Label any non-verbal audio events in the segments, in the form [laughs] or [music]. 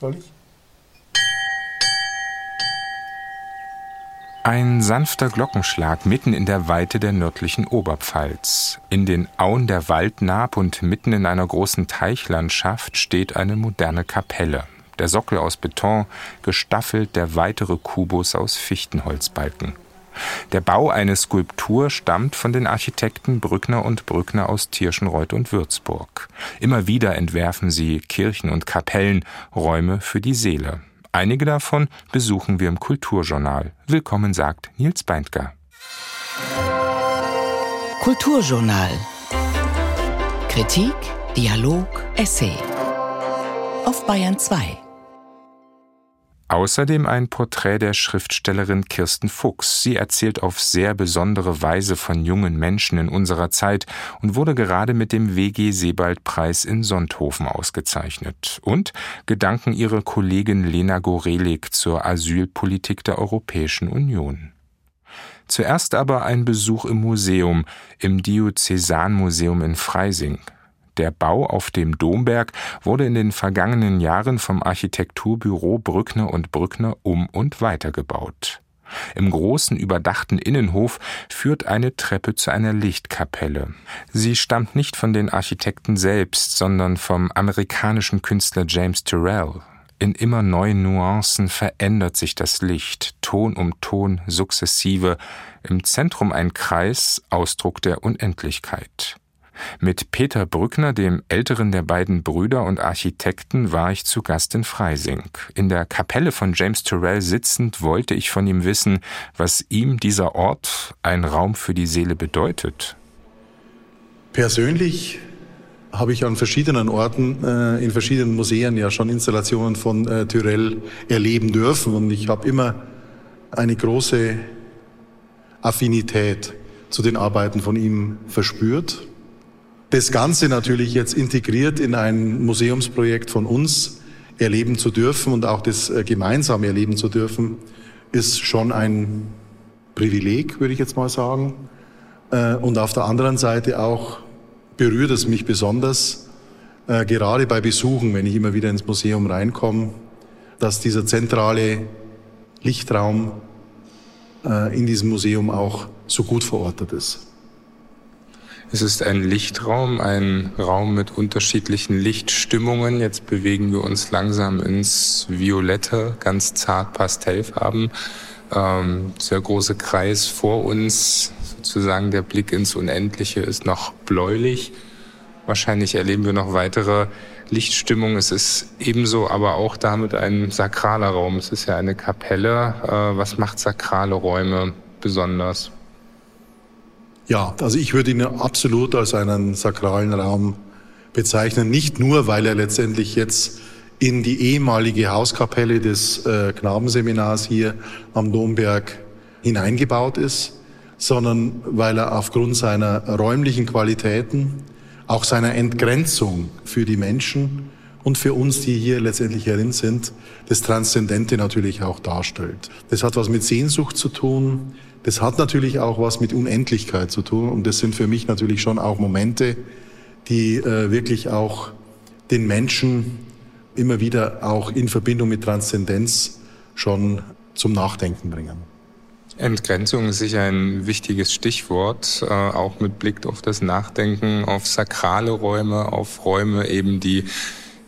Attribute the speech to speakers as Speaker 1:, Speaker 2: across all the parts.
Speaker 1: Soll ich?
Speaker 2: Ein sanfter Glockenschlag mitten in der Weite der nördlichen Oberpfalz. In den Auen der Waldnaab und mitten in einer großen Teichlandschaft steht eine moderne Kapelle. Der Sockel aus Beton, gestaffelt der weitere Kubus aus Fichtenholzbalken. Der Bau einer Skulptur stammt von den Architekten Brückner und Brückner aus Tirschenreuth und Würzburg. Immer wieder entwerfen sie Kirchen und Kapellen, Räume für die Seele. Einige davon besuchen wir im Kulturjournal. Willkommen sagt Nils Beindker.
Speaker 3: Kulturjournal. Kritik, Dialog, Essay. Auf Bayern 2.
Speaker 2: Außerdem ein Porträt der Schriftstellerin Kirsten Fuchs. Sie erzählt auf sehr besondere Weise von jungen Menschen in unserer Zeit und wurde gerade mit dem WG Sebald-Preis in Sonthofen ausgezeichnet. Und Gedanken ihrer Kollegin Lena Gorelik zur Asylpolitik der Europäischen Union. Zuerst aber ein Besuch im Museum, im Diözesanmuseum in Freising. Der Bau auf dem Domberg wurde in den vergangenen Jahren vom Architekturbüro Brückner und Brückner um und weitergebaut. Im großen überdachten Innenhof führt eine Treppe zu einer Lichtkapelle. Sie stammt nicht von den Architekten selbst, sondern vom amerikanischen Künstler James Turrell. In immer neuen Nuancen verändert sich das Licht, Ton um Ton, sukzessive, im Zentrum ein Kreis, Ausdruck der Unendlichkeit. Mit Peter Brückner, dem älteren der beiden Brüder und Architekten, war ich zu Gast in Freising. In der Kapelle von James Turrell sitzend wollte ich von ihm wissen, was ihm dieser Ort, ein Raum für die Seele, bedeutet.
Speaker 1: Persönlich habe ich an verschiedenen Orten, äh, in verschiedenen Museen ja schon Installationen von äh, erleben dürfen und ich habe immer eine große Affinität zu den Arbeiten von ihm verspürt. Das Ganze natürlich jetzt integriert in ein Museumsprojekt von uns erleben zu dürfen und auch das äh, gemeinsam erleben zu dürfen, ist schon ein Privileg, würde ich jetzt mal sagen. Äh, und auf der anderen Seite auch berührt es mich besonders, äh, gerade bei Besuchen, wenn ich immer wieder ins Museum reinkomme, dass dieser zentrale Lichtraum in diesem Museum auch so gut verortet ist.
Speaker 2: Es ist ein Lichtraum, ein Raum mit unterschiedlichen Lichtstimmungen. Jetzt bewegen wir uns langsam ins Violette, ganz zart Pastellfarben. Ähm, sehr große Kreis vor uns, sozusagen der Blick ins Unendliche ist noch bläulich. Wahrscheinlich erleben wir noch weitere Lichtstimmungen. Es ist ebenso aber auch damit ein sakraler Raum. Es ist ja eine Kapelle. Äh, was macht sakrale Räume besonders?
Speaker 1: Ja, also ich würde ihn absolut als einen sakralen Raum bezeichnen. Nicht nur, weil er letztendlich jetzt in die ehemalige Hauskapelle des äh, Knabenseminars hier am Domberg hineingebaut ist, sondern weil er aufgrund seiner räumlichen Qualitäten, auch seiner Entgrenzung für die Menschen und für uns, die hier letztendlich herin sind, das Transzendente natürlich auch darstellt. Das hat was mit Sehnsucht zu tun, das hat natürlich auch was mit Unendlichkeit zu tun und das sind für mich natürlich schon auch Momente, die äh, wirklich auch den Menschen immer wieder auch in Verbindung mit Transzendenz schon zum Nachdenken bringen.
Speaker 2: Entgrenzung ist sicher ein wichtiges Stichwort, äh, auch mit Blick auf das Nachdenken, auf sakrale Räume, auf Räume eben, die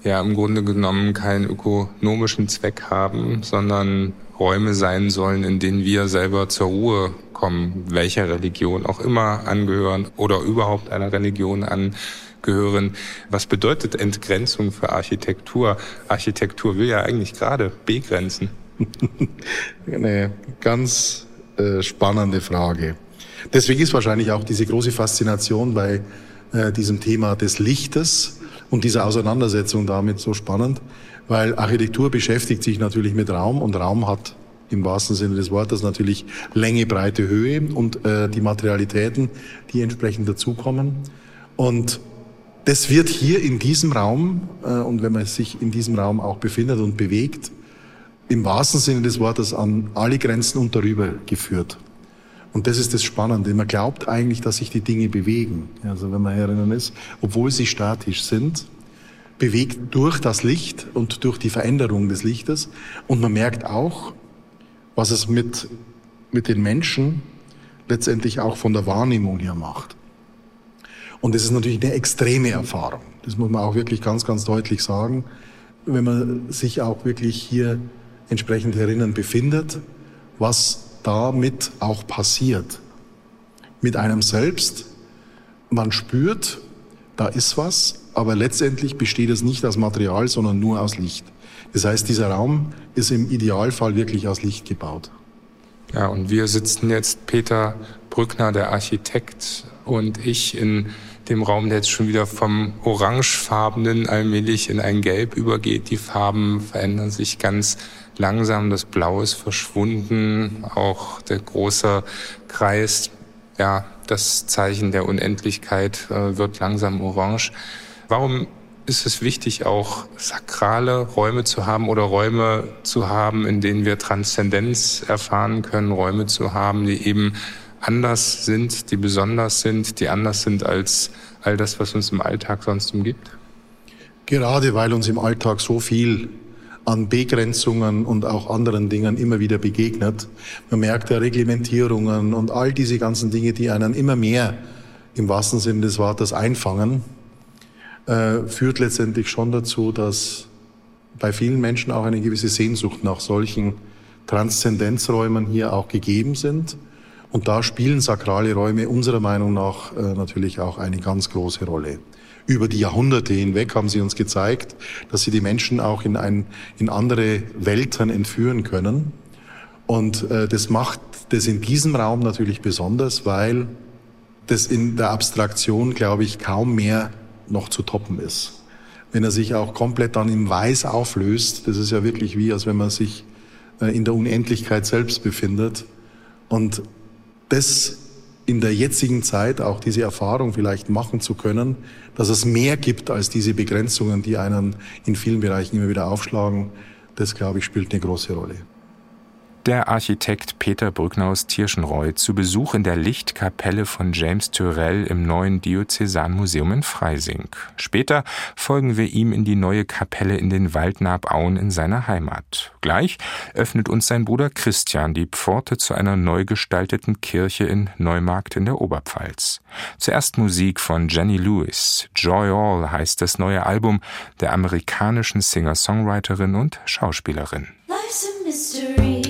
Speaker 2: ja im Grunde genommen keinen ökonomischen Zweck haben, sondern Räume sein sollen, in denen wir selber zur Ruhe kommen, welcher Religion auch immer angehören oder überhaupt einer Religion angehören. Was bedeutet Entgrenzung für Architektur? Architektur will ja eigentlich gerade begrenzen. [laughs]
Speaker 1: Eine ganz äh, spannende Frage. Deswegen ist wahrscheinlich auch diese große Faszination bei äh, diesem Thema des Lichtes und dieser Auseinandersetzung damit so spannend, weil Architektur beschäftigt sich natürlich mit Raum und Raum hat im wahrsten Sinne des Wortes natürlich Länge, Breite, Höhe und äh, die Materialitäten, die entsprechend dazukommen. Und das wird hier in diesem Raum, äh, und wenn man sich in diesem Raum auch befindet und bewegt, im wahrsten Sinne des Wortes an alle Grenzen und darüber geführt. Und das ist das Spannende. Man glaubt eigentlich, dass sich die Dinge bewegen. Also wenn man herinnen ist, obwohl sie statisch sind, bewegt durch das Licht und durch die Veränderung des Lichtes. Und man merkt auch, was es mit, mit den Menschen letztendlich auch von der Wahrnehmung her macht. Und das ist natürlich eine extreme Erfahrung. Das muss man auch wirklich ganz, ganz deutlich sagen. Wenn man sich auch wirklich hier entsprechend herinnen befindet, was damit auch passiert. Mit einem selbst, man spürt, da ist was, aber letztendlich besteht es nicht aus Material, sondern nur aus Licht. Das heißt, dieser Raum ist im Idealfall wirklich aus Licht gebaut.
Speaker 2: Ja, und wir sitzen jetzt, Peter Brückner, der Architekt, und ich in dem Raum, der jetzt schon wieder vom orangefarbenen allmählich in ein Gelb übergeht. Die Farben verändern sich ganz langsam. Das Blau ist verschwunden. Auch der große Kreis, ja, das Zeichen der Unendlichkeit äh, wird langsam orange. Warum ist es wichtig, auch sakrale Räume zu haben oder Räume zu haben, in denen wir Transzendenz erfahren können, Räume zu haben, die eben anders sind, die besonders sind, die anders sind als all das, was uns im Alltag sonst umgibt?
Speaker 1: Gerade weil uns im Alltag so viel an Begrenzungen und auch anderen Dingen immer wieder begegnet. Man merkt ja Reglementierungen und all diese ganzen Dinge, die einen immer mehr im wahrsten Sinne des Wortes einfangen äh, führt letztendlich schon dazu, dass bei vielen Menschen auch eine gewisse Sehnsucht nach solchen Transzendenzräumen hier auch gegeben sind. Und da spielen sakrale Räume unserer Meinung nach äh, natürlich auch eine ganz große Rolle. Über die Jahrhunderte hinweg haben sie uns gezeigt, dass sie die Menschen auch in, ein, in andere Welten entführen können. Und äh, das macht das in diesem Raum natürlich besonders, weil das in der Abstraktion, glaube ich, kaum mehr noch zu toppen ist. Wenn er sich auch komplett dann im Weiß auflöst, das ist ja wirklich wie, als wenn man sich äh, in der Unendlichkeit selbst befindet. Und das in der jetzigen Zeit auch diese Erfahrung vielleicht machen zu können, dass es mehr gibt als diese Begrenzungen, die einen in vielen Bereichen immer wieder aufschlagen, das, glaube ich, spielt eine große Rolle
Speaker 2: der Architekt Peter Brückner Tirschenreuth zu Besuch in der Lichtkapelle von James Turrell im neuen Diözesanmuseum in Freising. Später folgen wir ihm in die neue Kapelle in den Waldnabauen in seiner Heimat. Gleich öffnet uns sein Bruder Christian die Pforte zu einer neu gestalteten Kirche in Neumarkt in der Oberpfalz. Zuerst Musik von Jenny Lewis. Joy All heißt das neue Album der amerikanischen Singer-Songwriterin und Schauspielerin. Life's a mystery.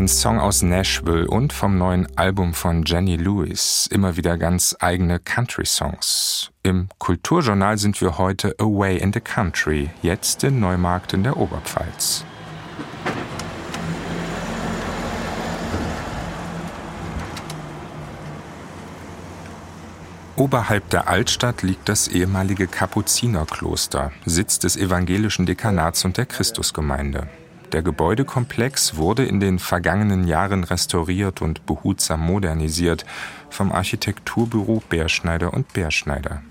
Speaker 2: Ein Song aus Nashville und vom neuen Album von Jenny Lewis, immer wieder ganz eigene Country-Songs. Im Kulturjournal sind wir heute Away in the Country, jetzt in Neumarkt in der Oberpfalz. Oberhalb der Altstadt liegt das ehemalige Kapuzinerkloster, Sitz des evangelischen Dekanats und der Christusgemeinde. Der Gebäudekomplex wurde in den vergangenen Jahren restauriert und behutsam modernisiert vom Architekturbüro Bärschneider und Bärschneider.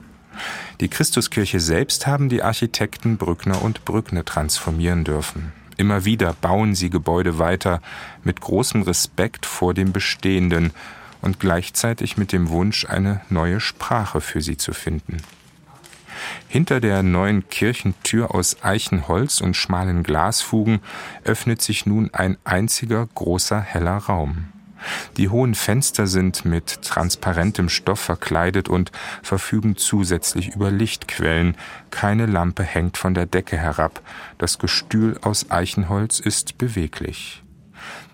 Speaker 2: Die Christuskirche selbst haben die Architekten Brückner und Brückne transformieren dürfen. Immer wieder bauen sie Gebäude weiter mit großem Respekt vor dem Bestehenden und gleichzeitig mit dem Wunsch, eine neue Sprache für sie zu finden. Hinter der neuen Kirchentür aus Eichenholz und schmalen Glasfugen öffnet sich nun ein einziger großer heller Raum. Die hohen Fenster sind mit transparentem Stoff verkleidet und verfügen zusätzlich über Lichtquellen. Keine Lampe hängt von der Decke herab. Das Gestühl aus Eichenholz ist beweglich.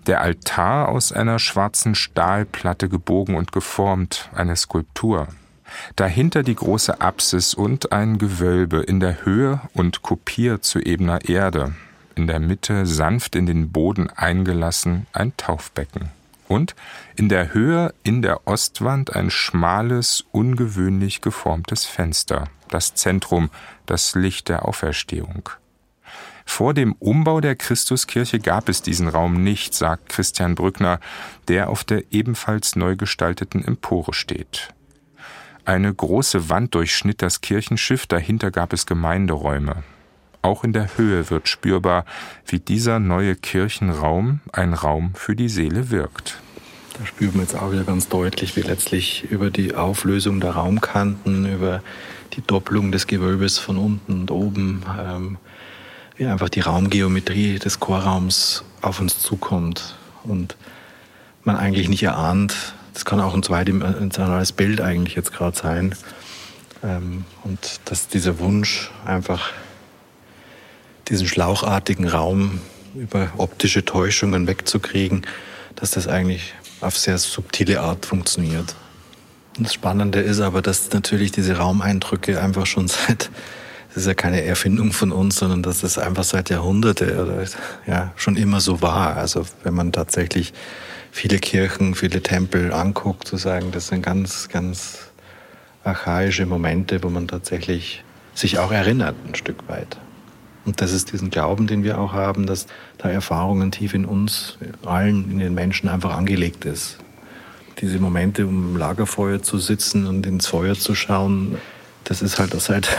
Speaker 2: Der Altar aus einer schwarzen Stahlplatte gebogen und geformt, eine Skulptur. Dahinter die große Apsis und ein Gewölbe in der Höhe und kopiert zu ebener Erde. In der Mitte sanft in den Boden eingelassen ein Taufbecken. Und in der Höhe in der Ostwand ein schmales, ungewöhnlich geformtes Fenster, das Zentrum, das Licht der Auferstehung. Vor dem Umbau der Christuskirche gab es diesen Raum nicht, sagt Christian Brückner, der auf der ebenfalls neu gestalteten Empore steht. Eine große Wand durchschnitt das Kirchenschiff, dahinter gab es Gemeinderäume. Auch in der Höhe wird spürbar, wie dieser neue Kirchenraum ein Raum für die Seele wirkt.
Speaker 4: Da spürt man jetzt auch wieder ganz deutlich, wie letztlich über die Auflösung der Raumkanten, über die Doppelung des Gewölbes von unten und oben, ähm, wie einfach die Raumgeometrie des Chorraums auf uns zukommt und man eigentlich nicht erahnt, das kann auch ein zweidimensionales Bild eigentlich jetzt gerade sein. Ähm, und dass dieser Wunsch einfach diesen schlauchartigen Raum über optische Täuschungen wegzukriegen, dass das eigentlich auf sehr subtile Art funktioniert. Das Spannende ist aber, dass natürlich diese Raumeindrücke einfach schon [laughs] seit, das ist ja keine Erfindung von uns, sondern dass das einfach seit Jahrhunderte oder ja schon immer so war. Also wenn man tatsächlich viele Kirchen, viele Tempel anguckt, zu sagen, das sind ganz, ganz archaische Momente, wo man tatsächlich sich auch erinnert, ein Stück weit. Und das ist diesen Glauben, den wir auch haben, dass da Erfahrungen tief in uns, allen, in den Menschen einfach angelegt ist. Diese Momente, um im Lagerfeuer zu sitzen und ins Feuer zu schauen, das ist halt [laughs] seit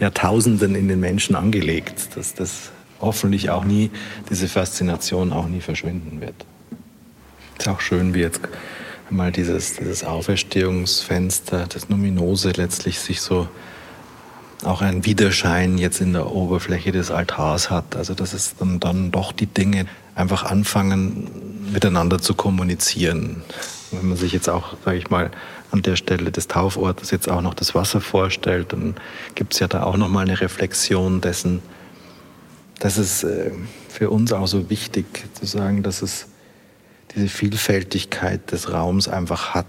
Speaker 4: Jahrtausenden in den Menschen angelegt. Dass das hoffentlich auch nie, diese Faszination auch nie verschwinden wird. Ist auch schön, wie jetzt mal dieses, dieses Auferstehungsfenster, das Numinose letztlich sich so auch einen Widerschein jetzt in der Oberfläche des Altars hat. Also dass es dann, dann doch die Dinge einfach anfangen miteinander zu kommunizieren. Wenn man sich jetzt auch, sage ich mal, an der Stelle des Taufortes jetzt auch noch das Wasser vorstellt, dann gibt es ja da auch noch mal eine Reflexion dessen, das ist äh, für uns auch so wichtig zu sagen, dass es diese Vielfältigkeit des Raums einfach hat.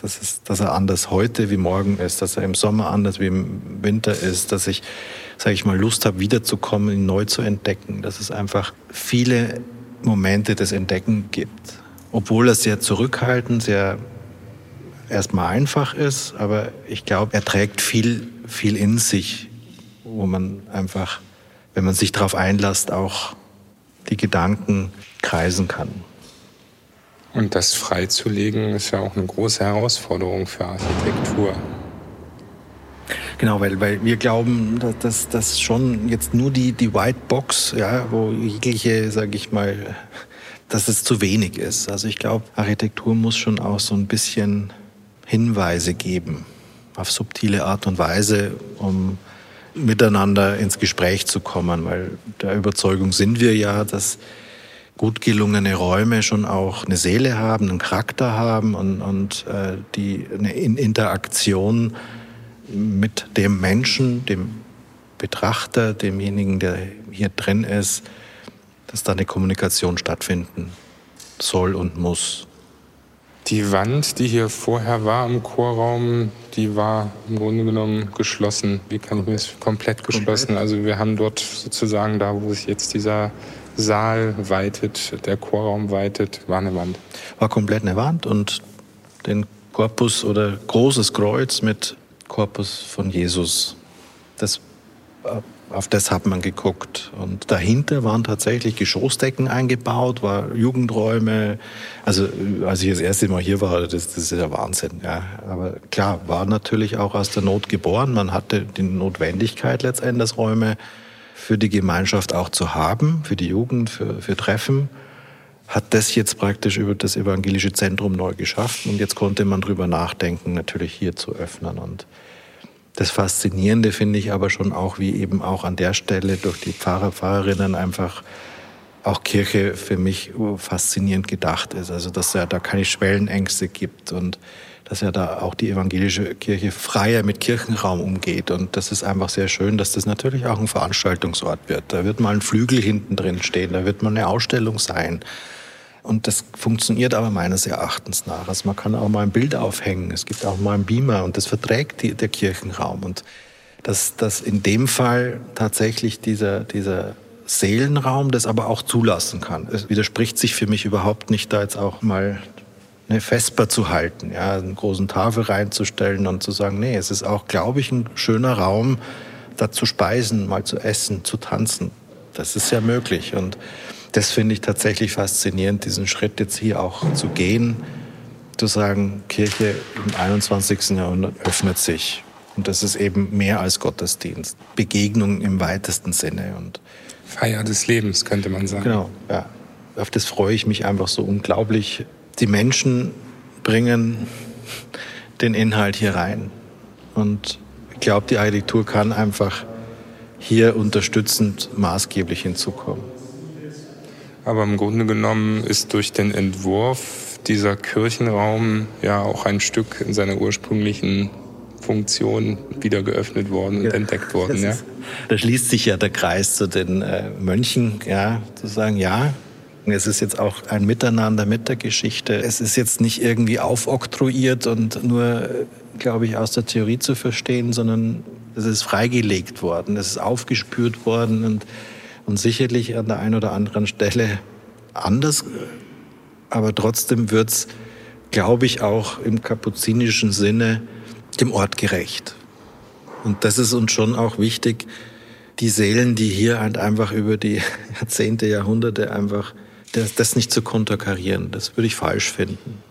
Speaker 4: Dass, es, dass er anders heute wie morgen ist, dass er im Sommer anders wie im Winter ist, dass ich, sage ich mal, Lust habe, wiederzukommen, ihn neu zu entdecken, dass es einfach viele Momente des Entdecken gibt. Obwohl er sehr zurückhaltend, sehr erstmal einfach ist, aber ich glaube, er trägt viel, viel in sich, wo man einfach wenn man sich darauf einlässt, auch die Gedanken kreisen kann.
Speaker 2: Und das freizulegen ist ja auch eine große Herausforderung für Architektur.
Speaker 4: Genau, weil, weil wir glauben, dass das schon jetzt nur die, die White Box, ja, wo jegliche, sage ich mal, dass es zu wenig ist. Also ich glaube, Architektur muss schon auch so ein bisschen Hinweise geben, auf subtile Art und Weise, um miteinander ins Gespräch zu kommen, weil der Überzeugung sind wir ja, dass gut gelungene Räume schon auch eine Seele haben, einen Charakter haben und, und äh, die eine Interaktion mit dem Menschen, dem Betrachter, demjenigen, der hier drin ist, dass da eine Kommunikation stattfinden soll und muss.
Speaker 2: Die Wand, die hier vorher war im Chorraum, die war im Grunde genommen geschlossen. Wie kann ich mir das komplett geschlossen? Also wir haben dort sozusagen da, wo sich jetzt dieser Saal weitet, der Chorraum weitet, war eine Wand.
Speaker 4: War komplett eine Wand und den Korpus oder großes Kreuz mit Korpus von Jesus. Das auf das hat man geguckt. Und dahinter waren tatsächlich Geschossdecken eingebaut, war Jugendräume. Also als ich das erste Mal hier war, das, das ist ja Wahnsinn. Ja. Aber klar, war natürlich auch aus der Not geboren. Man hatte die Notwendigkeit letztendlich Räume für die Gemeinschaft auch zu haben, für die Jugend, für, für Treffen. Hat das jetzt praktisch über das evangelische Zentrum neu geschaffen und jetzt konnte man drüber nachdenken, natürlich hier zu öffnen und das Faszinierende finde ich aber schon auch, wie eben auch an der Stelle durch die Pfarrer, Pfarrerinnen einfach auch Kirche für mich faszinierend gedacht ist. Also, dass es ja da keine Schwellenängste gibt und dass ja da auch die evangelische Kirche freier mit Kirchenraum umgeht. Und das ist einfach sehr schön, dass das natürlich auch ein Veranstaltungsort wird. Da wird mal ein Flügel hinten drin stehen, da wird mal eine Ausstellung sein. Und das funktioniert aber meines Erachtens nach. Also man kann auch mal ein Bild aufhängen. Es gibt auch mal einen Beamer und das verträgt die, der Kirchenraum. Und dass, dass in dem Fall tatsächlich dieser, dieser Seelenraum das aber auch zulassen kann. Es widerspricht sich für mich überhaupt nicht, da jetzt auch mal eine Vesper zu halten, ja, eine großen Tafel reinzustellen und zu sagen, nee, es ist auch, glaube ich, ein schöner Raum, da zu speisen, mal zu essen, zu tanzen. Das ist ja möglich. Und das finde ich tatsächlich faszinierend, diesen Schritt jetzt hier auch zu gehen, zu sagen, Kirche im 21. Jahrhundert öffnet sich. Und das ist eben mehr als Gottesdienst. Begegnung im weitesten Sinne. Und
Speaker 2: Feier des Lebens, könnte man sagen.
Speaker 4: Genau, ja. Auf das freue ich mich einfach so unglaublich. Die Menschen bringen den Inhalt hier rein. Und ich glaube, die Architektur kann einfach hier unterstützend maßgeblich hinzukommen.
Speaker 2: Aber im Grunde genommen ist durch den Entwurf dieser Kirchenraum ja auch ein Stück in seiner ursprünglichen Funktion wieder geöffnet worden und ja, entdeckt worden. Ja. Ist,
Speaker 4: da schließt sich ja der Kreis zu den äh, Mönchen, ja, zu sagen, ja, es ist jetzt auch ein Miteinander mit der Geschichte. Es ist jetzt nicht irgendwie aufoktroyiert und nur, glaube ich, aus der Theorie zu verstehen, sondern es ist freigelegt worden, es ist aufgespürt worden und und sicherlich an der einen oder anderen Stelle anders. Aber trotzdem wird es, glaube ich, auch im kapuzinischen Sinne dem Ort gerecht. Und das ist uns schon auch wichtig, die Seelen, die hier halt einfach über die [laughs] Jahrzehnte, Jahrhunderte einfach, das, das nicht zu konterkarieren. Das würde ich falsch finden.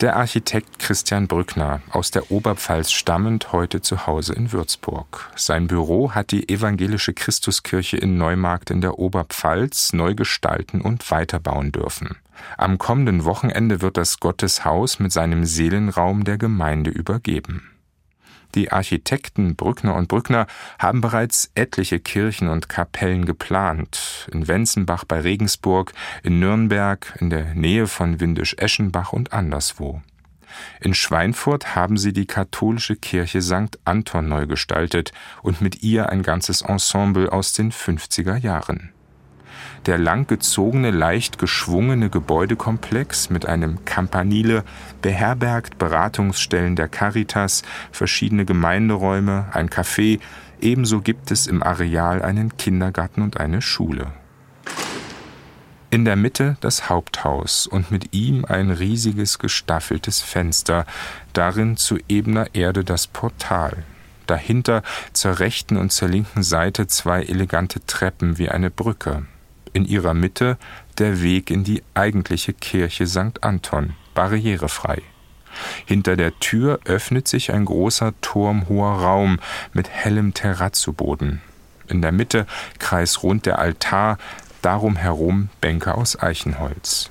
Speaker 2: Der Architekt Christian Brückner, aus der Oberpfalz stammend, heute zu Hause in Würzburg. Sein Büro hat die evangelische Christuskirche in Neumarkt in der Oberpfalz neu gestalten und weiterbauen dürfen. Am kommenden Wochenende wird das Gotteshaus mit seinem Seelenraum der Gemeinde übergeben. Die Architekten Brückner und Brückner haben bereits etliche Kirchen und Kapellen geplant. In Wenzenbach bei Regensburg, in Nürnberg, in der Nähe von Windisch-Eschenbach und anderswo. In Schweinfurt haben sie die katholische Kirche St. Anton neu gestaltet und mit ihr ein ganzes Ensemble aus den 50er Jahren. Der langgezogene, leicht geschwungene Gebäudekomplex mit einem Campanile beherbergt Beratungsstellen der Caritas, verschiedene Gemeinderäume, ein Café, ebenso gibt es im Areal einen Kindergarten und eine Schule. In der Mitte das Haupthaus und mit ihm ein riesiges gestaffeltes Fenster, darin zu ebener Erde das Portal. Dahinter zur rechten und zur linken Seite zwei elegante Treppen wie eine Brücke in ihrer Mitte der Weg in die eigentliche Kirche St. Anton, barrierefrei. Hinter der Tür öffnet sich ein großer turmhoher Raum mit hellem Terrazzoboden. In der Mitte kreisrund der Altar, darum herum Bänke aus Eichenholz.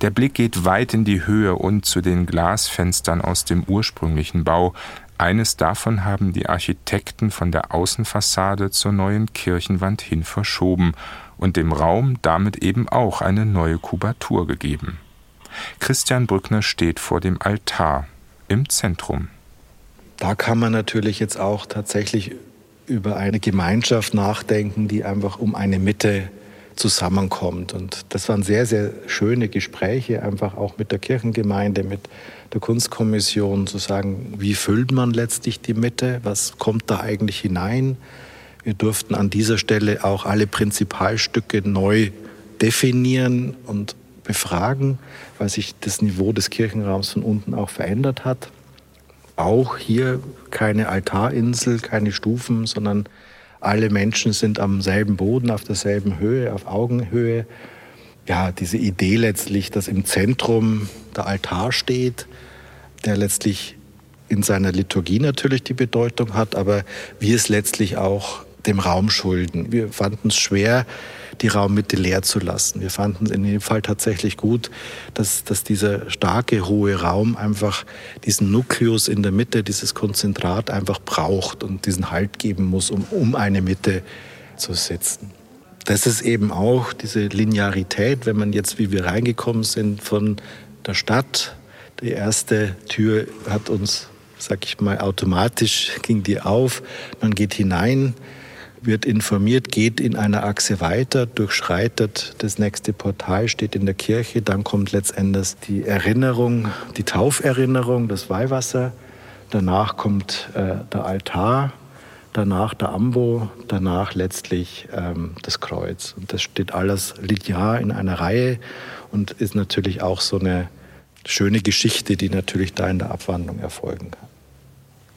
Speaker 2: Der Blick geht weit in die Höhe und zu den Glasfenstern aus dem ursprünglichen Bau. Eines davon haben die Architekten von der Außenfassade zur neuen Kirchenwand hin verschoben und dem Raum damit eben auch eine neue Kubatur gegeben. Christian Brückner steht vor dem Altar im Zentrum.
Speaker 4: Da kann man natürlich jetzt auch tatsächlich über eine Gemeinschaft nachdenken, die einfach um eine Mitte zusammenkommt. Und das waren sehr, sehr schöne Gespräche, einfach auch mit der Kirchengemeinde, mit der Kunstkommission zu sagen, wie füllt man letztlich die Mitte, was kommt da eigentlich hinein. Wir durften an dieser Stelle auch alle Prinzipalstücke neu definieren und befragen, weil sich das Niveau des Kirchenraums von unten auch verändert hat. Auch hier keine Altarinsel, keine Stufen, sondern alle Menschen sind am selben Boden, auf derselben Höhe, auf Augenhöhe. Ja, diese Idee letztlich, dass im Zentrum der Altar steht, der letztlich in seiner Liturgie natürlich die Bedeutung hat, aber wir es letztlich auch dem Raum schulden. Wir fanden es schwer, die Raummitte leer zu lassen. Wir fanden es in dem Fall tatsächlich gut, dass, dass dieser starke, hohe Raum einfach diesen Nukleus in der Mitte, dieses Konzentrat einfach braucht und diesen Halt geben muss, um, um eine Mitte zu setzen. Das ist eben auch diese Linearität, wenn man jetzt, wie wir reingekommen sind, von der Stadt, die erste Tür hat uns, sag ich mal, automatisch ging die auf, man geht hinein, wird informiert, geht in einer Achse weiter, durchschreitet das nächste Portal, steht in der Kirche, dann kommt letztendlich die Erinnerung, die Tauferinnerung, das Weihwasser, danach kommt äh, der Altar, danach der Ambo, danach letztlich ähm, das Kreuz. Und das steht alles linear in einer Reihe und ist natürlich auch so eine schöne Geschichte, die natürlich da in der Abwandlung erfolgen kann.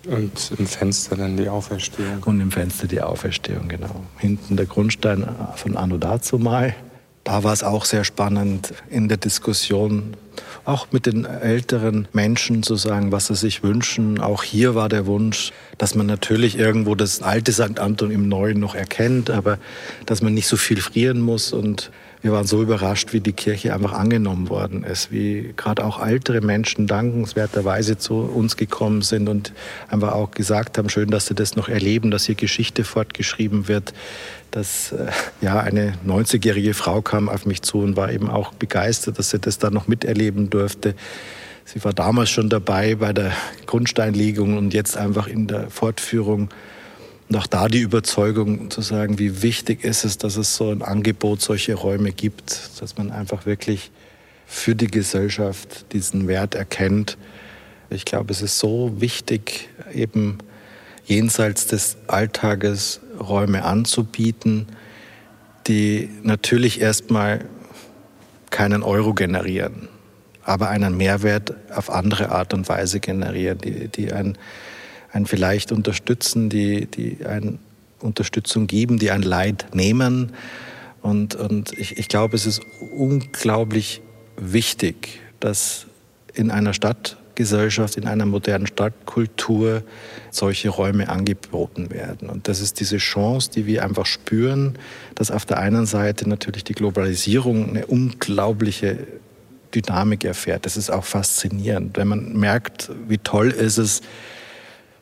Speaker 2: Und im Fenster dann die Auferstehung.
Speaker 4: Und im Fenster die Auferstehung, genau. Hinten der Grundstein von Anno dazumal. Da war es auch sehr spannend in der Diskussion, auch mit den älteren Menschen zu sagen, was sie sich wünschen. Auch hier war der Wunsch, dass man natürlich irgendwo das alte St. Anton im Neuen noch erkennt, aber dass man nicht so viel frieren muss und wir waren so überrascht, wie die Kirche einfach angenommen worden ist, wie gerade auch ältere Menschen dankenswerterweise zu uns gekommen sind und einfach auch gesagt haben, schön, dass sie das noch erleben, dass hier Geschichte fortgeschrieben wird. Dass äh, ja eine 90-jährige Frau kam auf mich zu und war eben auch begeistert, dass sie das da noch miterleben durfte. Sie war damals schon dabei bei der Grundsteinlegung und jetzt einfach in der Fortführung und auch da die Überzeugung zu sagen, wie wichtig ist es, dass es so ein Angebot, solche Räume gibt, dass man einfach wirklich für die Gesellschaft diesen Wert erkennt. Ich glaube, es ist so wichtig, eben jenseits des Alltages Räume anzubieten, die natürlich erstmal keinen Euro generieren, aber einen Mehrwert auf andere Art und Weise generieren, die, die ein ein vielleicht unterstützen, die, die ein Unterstützung geben, die ein Leid nehmen. Und, und ich, ich glaube, es ist unglaublich wichtig, dass in einer Stadtgesellschaft, in einer modernen Stadtkultur solche Räume angeboten werden. Und das ist diese Chance, die wir einfach spüren, dass auf der einen Seite natürlich die Globalisierung eine unglaubliche Dynamik erfährt. Das ist auch faszinierend, wenn man merkt, wie toll ist es,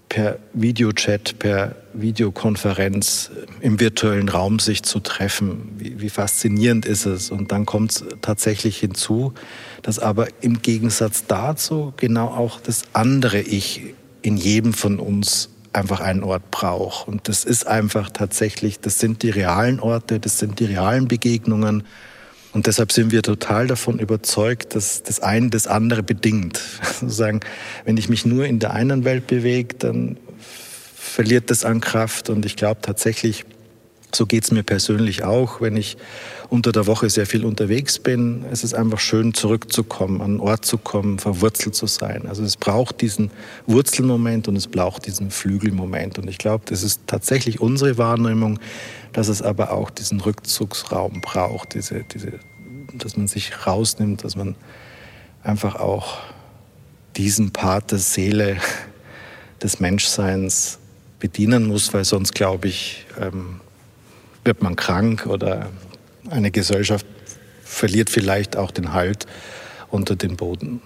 Speaker 4: per Videochat, per Videokonferenz im virtuellen Raum sich zu treffen. Wie, wie faszinierend ist es? Und dann kommt es tatsächlich hinzu, dass aber im Gegensatz dazu genau auch das andere Ich in jedem von uns einfach einen Ort braucht. Und das ist einfach tatsächlich, das sind die realen Orte, das sind die realen Begegnungen. Und deshalb sind wir total davon überzeugt, dass das eine das andere bedingt. [laughs] Sozusagen, wenn ich mich nur in der einen Welt bewege, dann verliert das an Kraft. Und ich glaube tatsächlich, so geht's mir persönlich auch, wenn ich unter der Woche sehr viel unterwegs bin. Es ist einfach schön, zurückzukommen, an einen Ort zu kommen, verwurzelt zu sein. Also es braucht diesen Wurzelmoment und es braucht diesen Flügelmoment. Und ich glaube, das ist tatsächlich unsere Wahrnehmung, dass es aber auch diesen Rückzugsraum braucht, diese, diese, dass man sich rausnimmt, dass man einfach auch diesen Part der Seele des Menschseins bedienen muss, weil sonst, glaube ich, ähm, wird man krank oder eine Gesellschaft verliert vielleicht auch den Halt unter den Boden.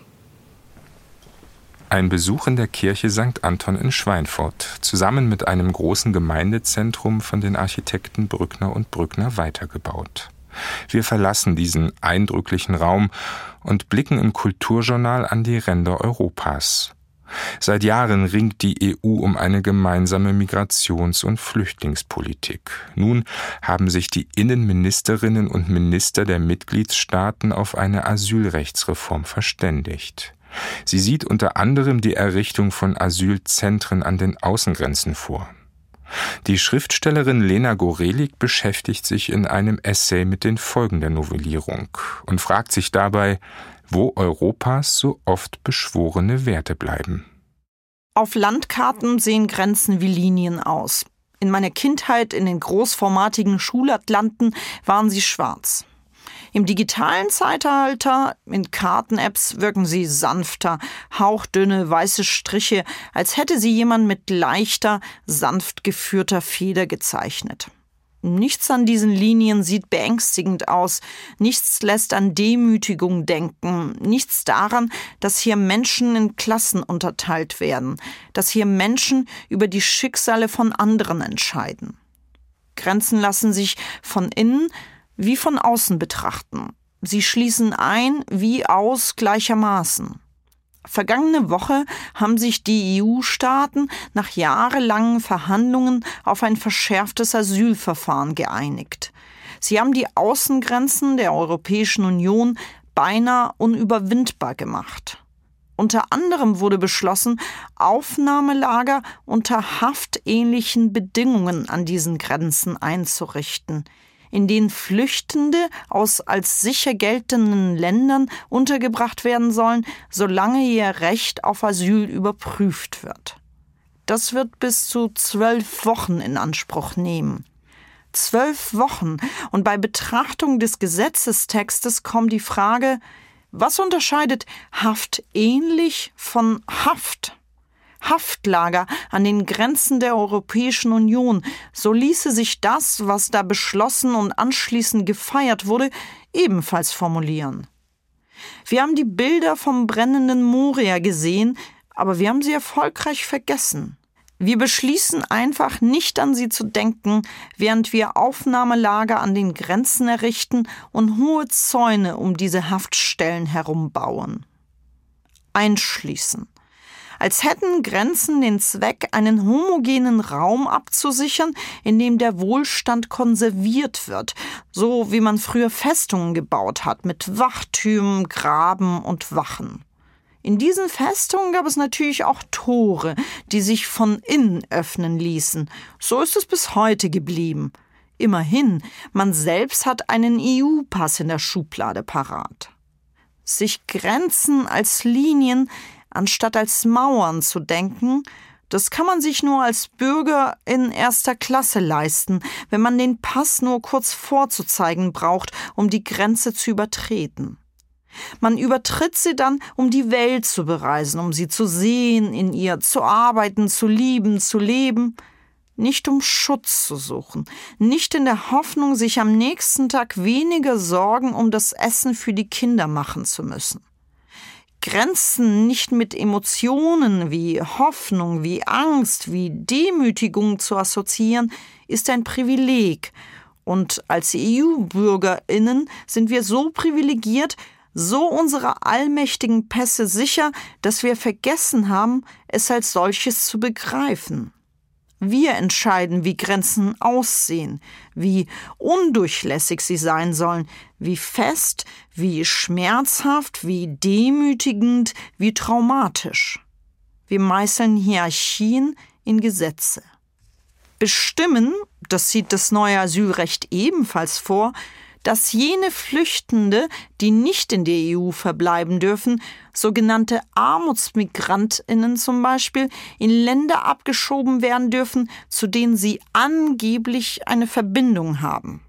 Speaker 2: Ein Besuch in der Kirche St. Anton in Schweinfurt, zusammen mit einem großen Gemeindezentrum von den Architekten Brückner und Brückner weitergebaut. Wir verlassen diesen eindrücklichen Raum und blicken im Kulturjournal an die Ränder Europas. Seit Jahren ringt die EU um eine gemeinsame Migrations- und Flüchtlingspolitik. Nun haben sich die Innenministerinnen und Minister der Mitgliedstaaten auf eine Asylrechtsreform verständigt. Sie sieht unter anderem die Errichtung von Asylzentren an den Außengrenzen vor. Die Schriftstellerin Lena Gorelik beschäftigt sich in einem Essay mit den Folgen der Novellierung und fragt sich dabei, wo Europas so oft beschworene Werte bleiben.
Speaker 5: Auf Landkarten sehen Grenzen wie Linien aus. In meiner Kindheit in den großformatigen Schulatlanten waren sie schwarz. Im digitalen Zeitalter, in Karten-Apps, wirken sie sanfter, hauchdünne, weiße Striche, als hätte sie jemand mit leichter, sanft geführter Feder gezeichnet. Nichts an diesen Linien sieht beängstigend aus, nichts lässt an Demütigung denken, nichts daran, dass hier Menschen in Klassen unterteilt werden, dass hier Menschen über die Schicksale von anderen entscheiden. Grenzen lassen sich von innen, wie von außen betrachten. Sie schließen ein wie aus gleichermaßen. Vergangene Woche haben sich die EU-Staaten nach jahrelangen Verhandlungen auf ein verschärftes Asylverfahren geeinigt. Sie haben die Außengrenzen der Europäischen Union beinahe unüberwindbar gemacht. Unter anderem wurde beschlossen, Aufnahmelager unter haftähnlichen Bedingungen an diesen Grenzen einzurichten in denen Flüchtende aus als sicher geltenden Ländern untergebracht werden sollen, solange ihr Recht auf Asyl überprüft wird. Das wird bis zu zwölf Wochen in Anspruch nehmen. Zwölf Wochen. Und bei Betrachtung des Gesetzestextes kommt die Frage, was unterscheidet Haft ähnlich von Haft? Haftlager an den Grenzen der Europäischen Union, so ließe sich das, was da beschlossen und anschließend gefeiert wurde, ebenfalls formulieren. Wir haben die Bilder vom brennenden Moria gesehen, aber wir haben sie erfolgreich vergessen. Wir beschließen einfach nicht an sie zu denken, während wir Aufnahmelager an den Grenzen errichten und hohe Zäune um diese Haftstellen herum bauen. Einschließen als hätten Grenzen den Zweck, einen homogenen Raum abzusichern, in dem der Wohlstand konserviert wird, so wie man früher Festungen gebaut hat, mit Wachtürmen, Graben und Wachen. In diesen Festungen gab es natürlich auch Tore, die sich von innen öffnen ließen. So ist es bis heute geblieben. Immerhin, man selbst hat einen EU-Pass in der Schublade parat. Sich Grenzen als Linien anstatt als Mauern zu denken, das kann man sich nur als Bürger in erster Klasse leisten, wenn man den Pass nur kurz vorzuzeigen braucht, um die Grenze zu übertreten. Man übertritt sie dann, um die Welt zu bereisen, um sie zu sehen, in ihr zu arbeiten, zu lieben, zu leben, nicht um Schutz zu suchen, nicht in der Hoffnung, sich am nächsten Tag weniger Sorgen um das Essen für die Kinder machen zu müssen. Grenzen nicht mit Emotionen wie Hoffnung, wie Angst, wie Demütigung zu assoziieren, ist ein Privileg. Und als EU-Bürgerinnen sind wir so privilegiert, so unserer allmächtigen Pässe sicher, dass wir vergessen haben, es als solches zu begreifen. Wir entscheiden, wie Grenzen aussehen, wie undurchlässig sie sein sollen, wie fest, wie schmerzhaft, wie demütigend, wie traumatisch. Wir meißeln Hierarchien in Gesetze. Bestimmen, das sieht das neue Asylrecht ebenfalls vor, dass jene Flüchtende, die nicht in der EU verbleiben dürfen, sogenannte Armutsmigrantinnen zum Beispiel, in Länder abgeschoben werden dürfen, zu denen sie angeblich eine Verbindung haben.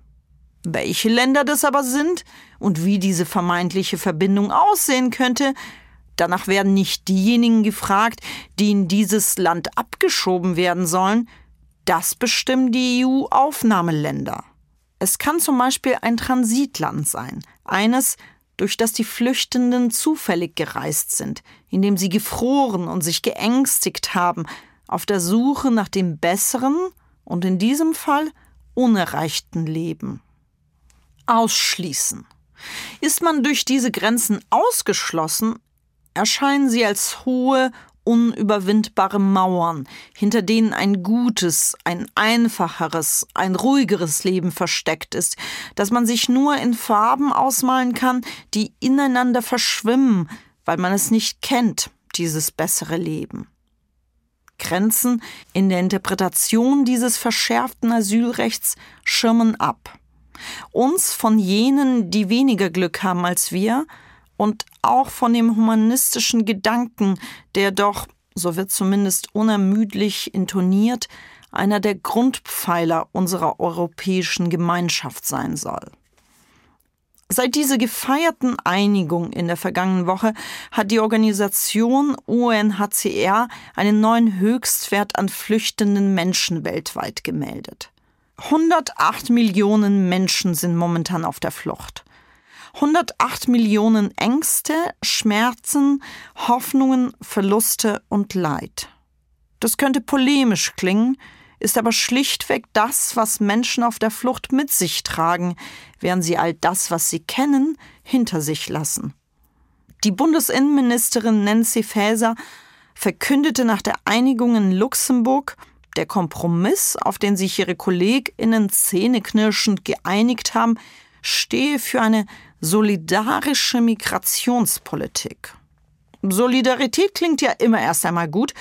Speaker 5: Welche Länder das aber sind und wie diese vermeintliche Verbindung aussehen könnte, danach werden nicht diejenigen gefragt, die in dieses Land abgeschoben werden sollen, das bestimmen die EU-Aufnahmeländer. Es kann zum Beispiel ein Transitland sein, eines, durch das die Flüchtenden zufällig gereist sind, in dem sie gefroren und sich geängstigt haben, auf der Suche nach dem besseren und in diesem Fall unerreichten Leben. Ausschließen. Ist man durch diese Grenzen ausgeschlossen, erscheinen sie als hohe, unüberwindbare Mauern, hinter denen ein gutes, ein einfacheres, ein ruhigeres Leben versteckt ist, das man sich nur in Farben ausmalen kann, die ineinander verschwimmen, weil man es nicht kennt, dieses bessere Leben. Grenzen in der Interpretation dieses verschärften Asylrechts schirmen ab. Uns von jenen, die weniger Glück haben als wir, und auch von dem humanistischen Gedanken, der doch, so wird zumindest unermüdlich intoniert, einer der Grundpfeiler unserer europäischen Gemeinschaft sein soll. Seit dieser gefeierten Einigung in der vergangenen Woche hat die Organisation UNHCR einen neuen Höchstwert an flüchtenden Menschen weltweit gemeldet. 108 Millionen Menschen sind momentan auf der Flucht. 108 Millionen Ängste, Schmerzen, Hoffnungen, Verluste und Leid. Das könnte polemisch klingen, ist aber schlichtweg das, was Menschen auf der Flucht mit sich tragen, während sie all das, was sie kennen, hinter sich lassen. Die Bundesinnenministerin Nancy Faeser verkündete nach der Einigung in Luxemburg, der Kompromiss, auf den sich ihre KollegInnen zähneknirschend geeinigt haben, stehe für eine solidarische Migrationspolitik. Solidarität klingt ja immer erst einmal gut,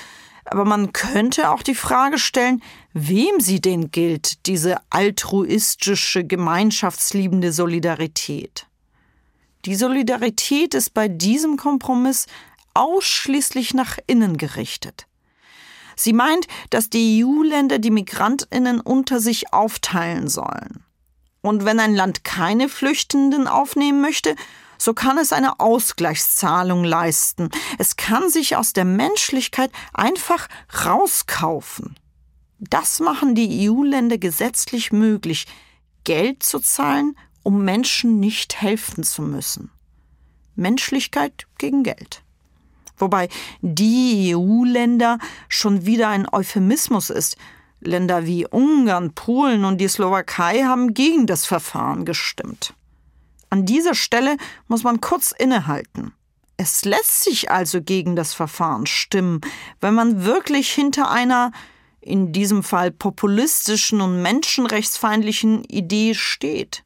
Speaker 5: aber man könnte auch die Frage stellen, wem sie denn gilt, diese altruistische, gemeinschaftsliebende Solidarität. Die Solidarität ist bei diesem Kompromiss ausschließlich nach innen gerichtet. Sie meint, dass die EU-Länder die Migrantinnen unter sich aufteilen sollen. Und wenn ein Land keine Flüchtenden aufnehmen möchte, so kann es eine Ausgleichszahlung leisten. Es kann sich aus der Menschlichkeit einfach rauskaufen. Das machen die EU-Länder gesetzlich möglich, Geld zu zahlen, um Menschen nicht helfen zu müssen. Menschlichkeit gegen Geld. Wobei die EU-Länder schon wieder ein Euphemismus ist, Länder wie Ungarn, Polen und die Slowakei haben gegen das Verfahren gestimmt. An dieser Stelle muss man kurz innehalten. Es lässt sich also gegen das Verfahren stimmen, wenn man wirklich hinter einer, in diesem Fall populistischen und menschenrechtsfeindlichen Idee steht.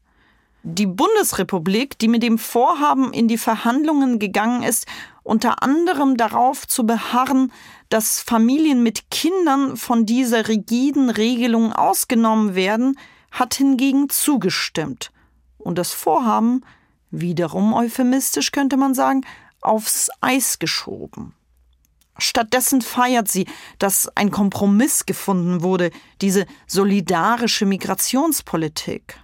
Speaker 5: Die Bundesrepublik, die mit dem Vorhaben in die Verhandlungen gegangen ist, unter anderem darauf zu beharren, dass Familien mit Kindern von dieser rigiden Regelung ausgenommen werden, hat hingegen zugestimmt und das Vorhaben, wiederum euphemistisch könnte man sagen, aufs Eis geschoben. Stattdessen feiert sie, dass ein Kompromiss gefunden wurde, diese solidarische Migrationspolitik.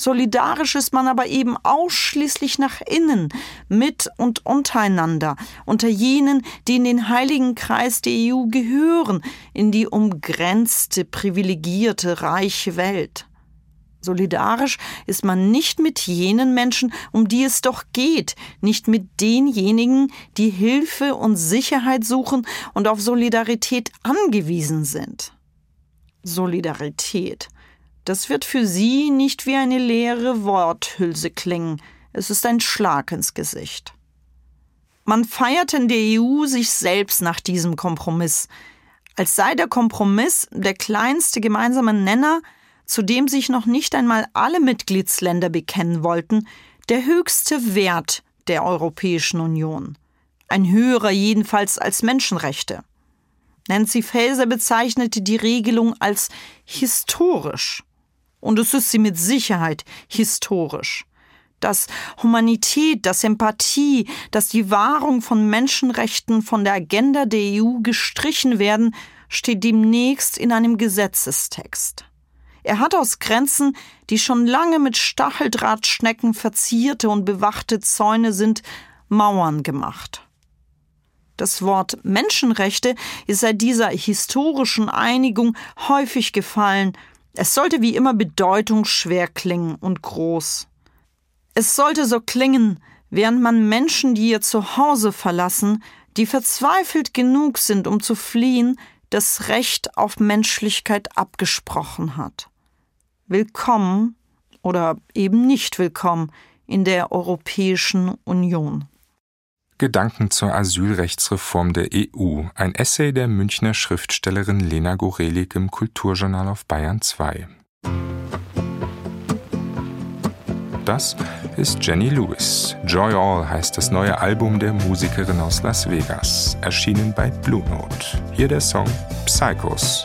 Speaker 5: Solidarisch ist man aber eben ausschließlich nach innen, mit und untereinander, unter jenen, die in den heiligen Kreis der EU gehören, in die umgrenzte, privilegierte, reiche Welt. Solidarisch ist man nicht mit jenen Menschen, um die es doch geht, nicht mit denjenigen, die Hilfe und Sicherheit suchen und auf Solidarität angewiesen sind. Solidarität das wird für Sie nicht wie eine leere Worthülse klingen, es ist ein Schlag ins Gesicht. Man feiert in der EU sich selbst nach diesem Kompromiss, als sei der Kompromiss der kleinste gemeinsame Nenner, zu dem sich noch nicht einmal alle Mitgliedsländer bekennen wollten, der höchste Wert der Europäischen Union. Ein höherer jedenfalls als Menschenrechte. Nancy Faeser bezeichnete die Regelung als historisch. Und es ist sie mit Sicherheit historisch. Dass Humanität, dass Empathie, dass die Wahrung von Menschenrechten von der Agenda der EU gestrichen werden, steht demnächst in einem Gesetzestext. Er hat aus Grenzen, die schon lange mit Stacheldrahtschnecken verzierte und bewachte Zäune sind, Mauern gemacht. Das Wort Menschenrechte ist seit dieser historischen Einigung häufig gefallen es sollte wie immer bedeutungsschwer klingen und groß. Es sollte so klingen, während man Menschen, die ihr Zuhause verlassen, die verzweifelt genug sind, um zu fliehen, das Recht auf Menschlichkeit abgesprochen hat. Willkommen oder eben nicht willkommen in der Europäischen Union.
Speaker 6: Gedanken zur Asylrechtsreform der EU, ein Essay der Münchner Schriftstellerin Lena Gorelik im Kulturjournal auf Bayern 2. Das ist Jenny Lewis. Joy All heißt das neue Album der Musikerin aus Las Vegas, erschienen bei Blue Note. Hier der Song Psychos.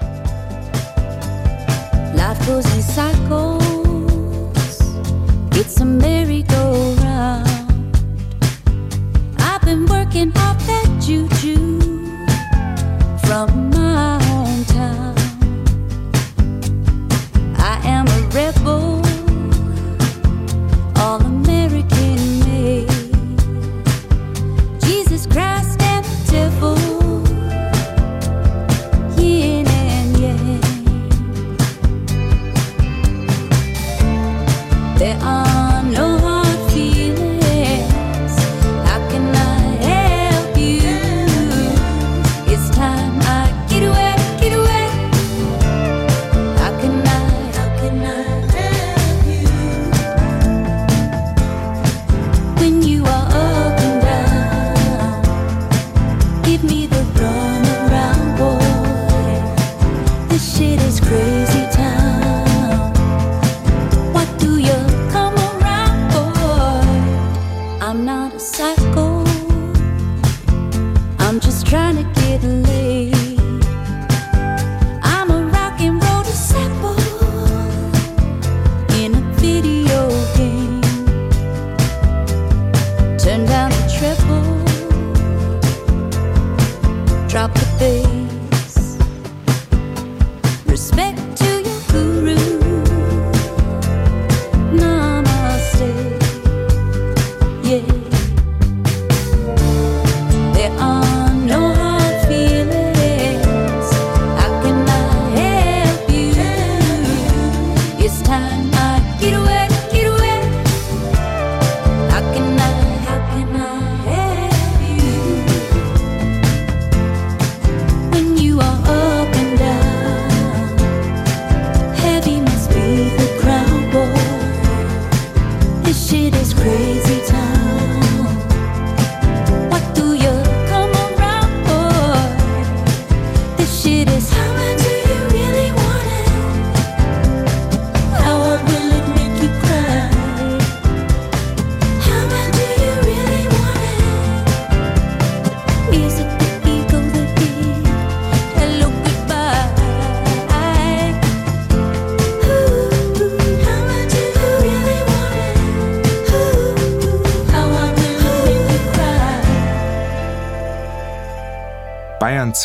Speaker 6: Life goes in cycles. It's a merry-go-round. can pop that juju from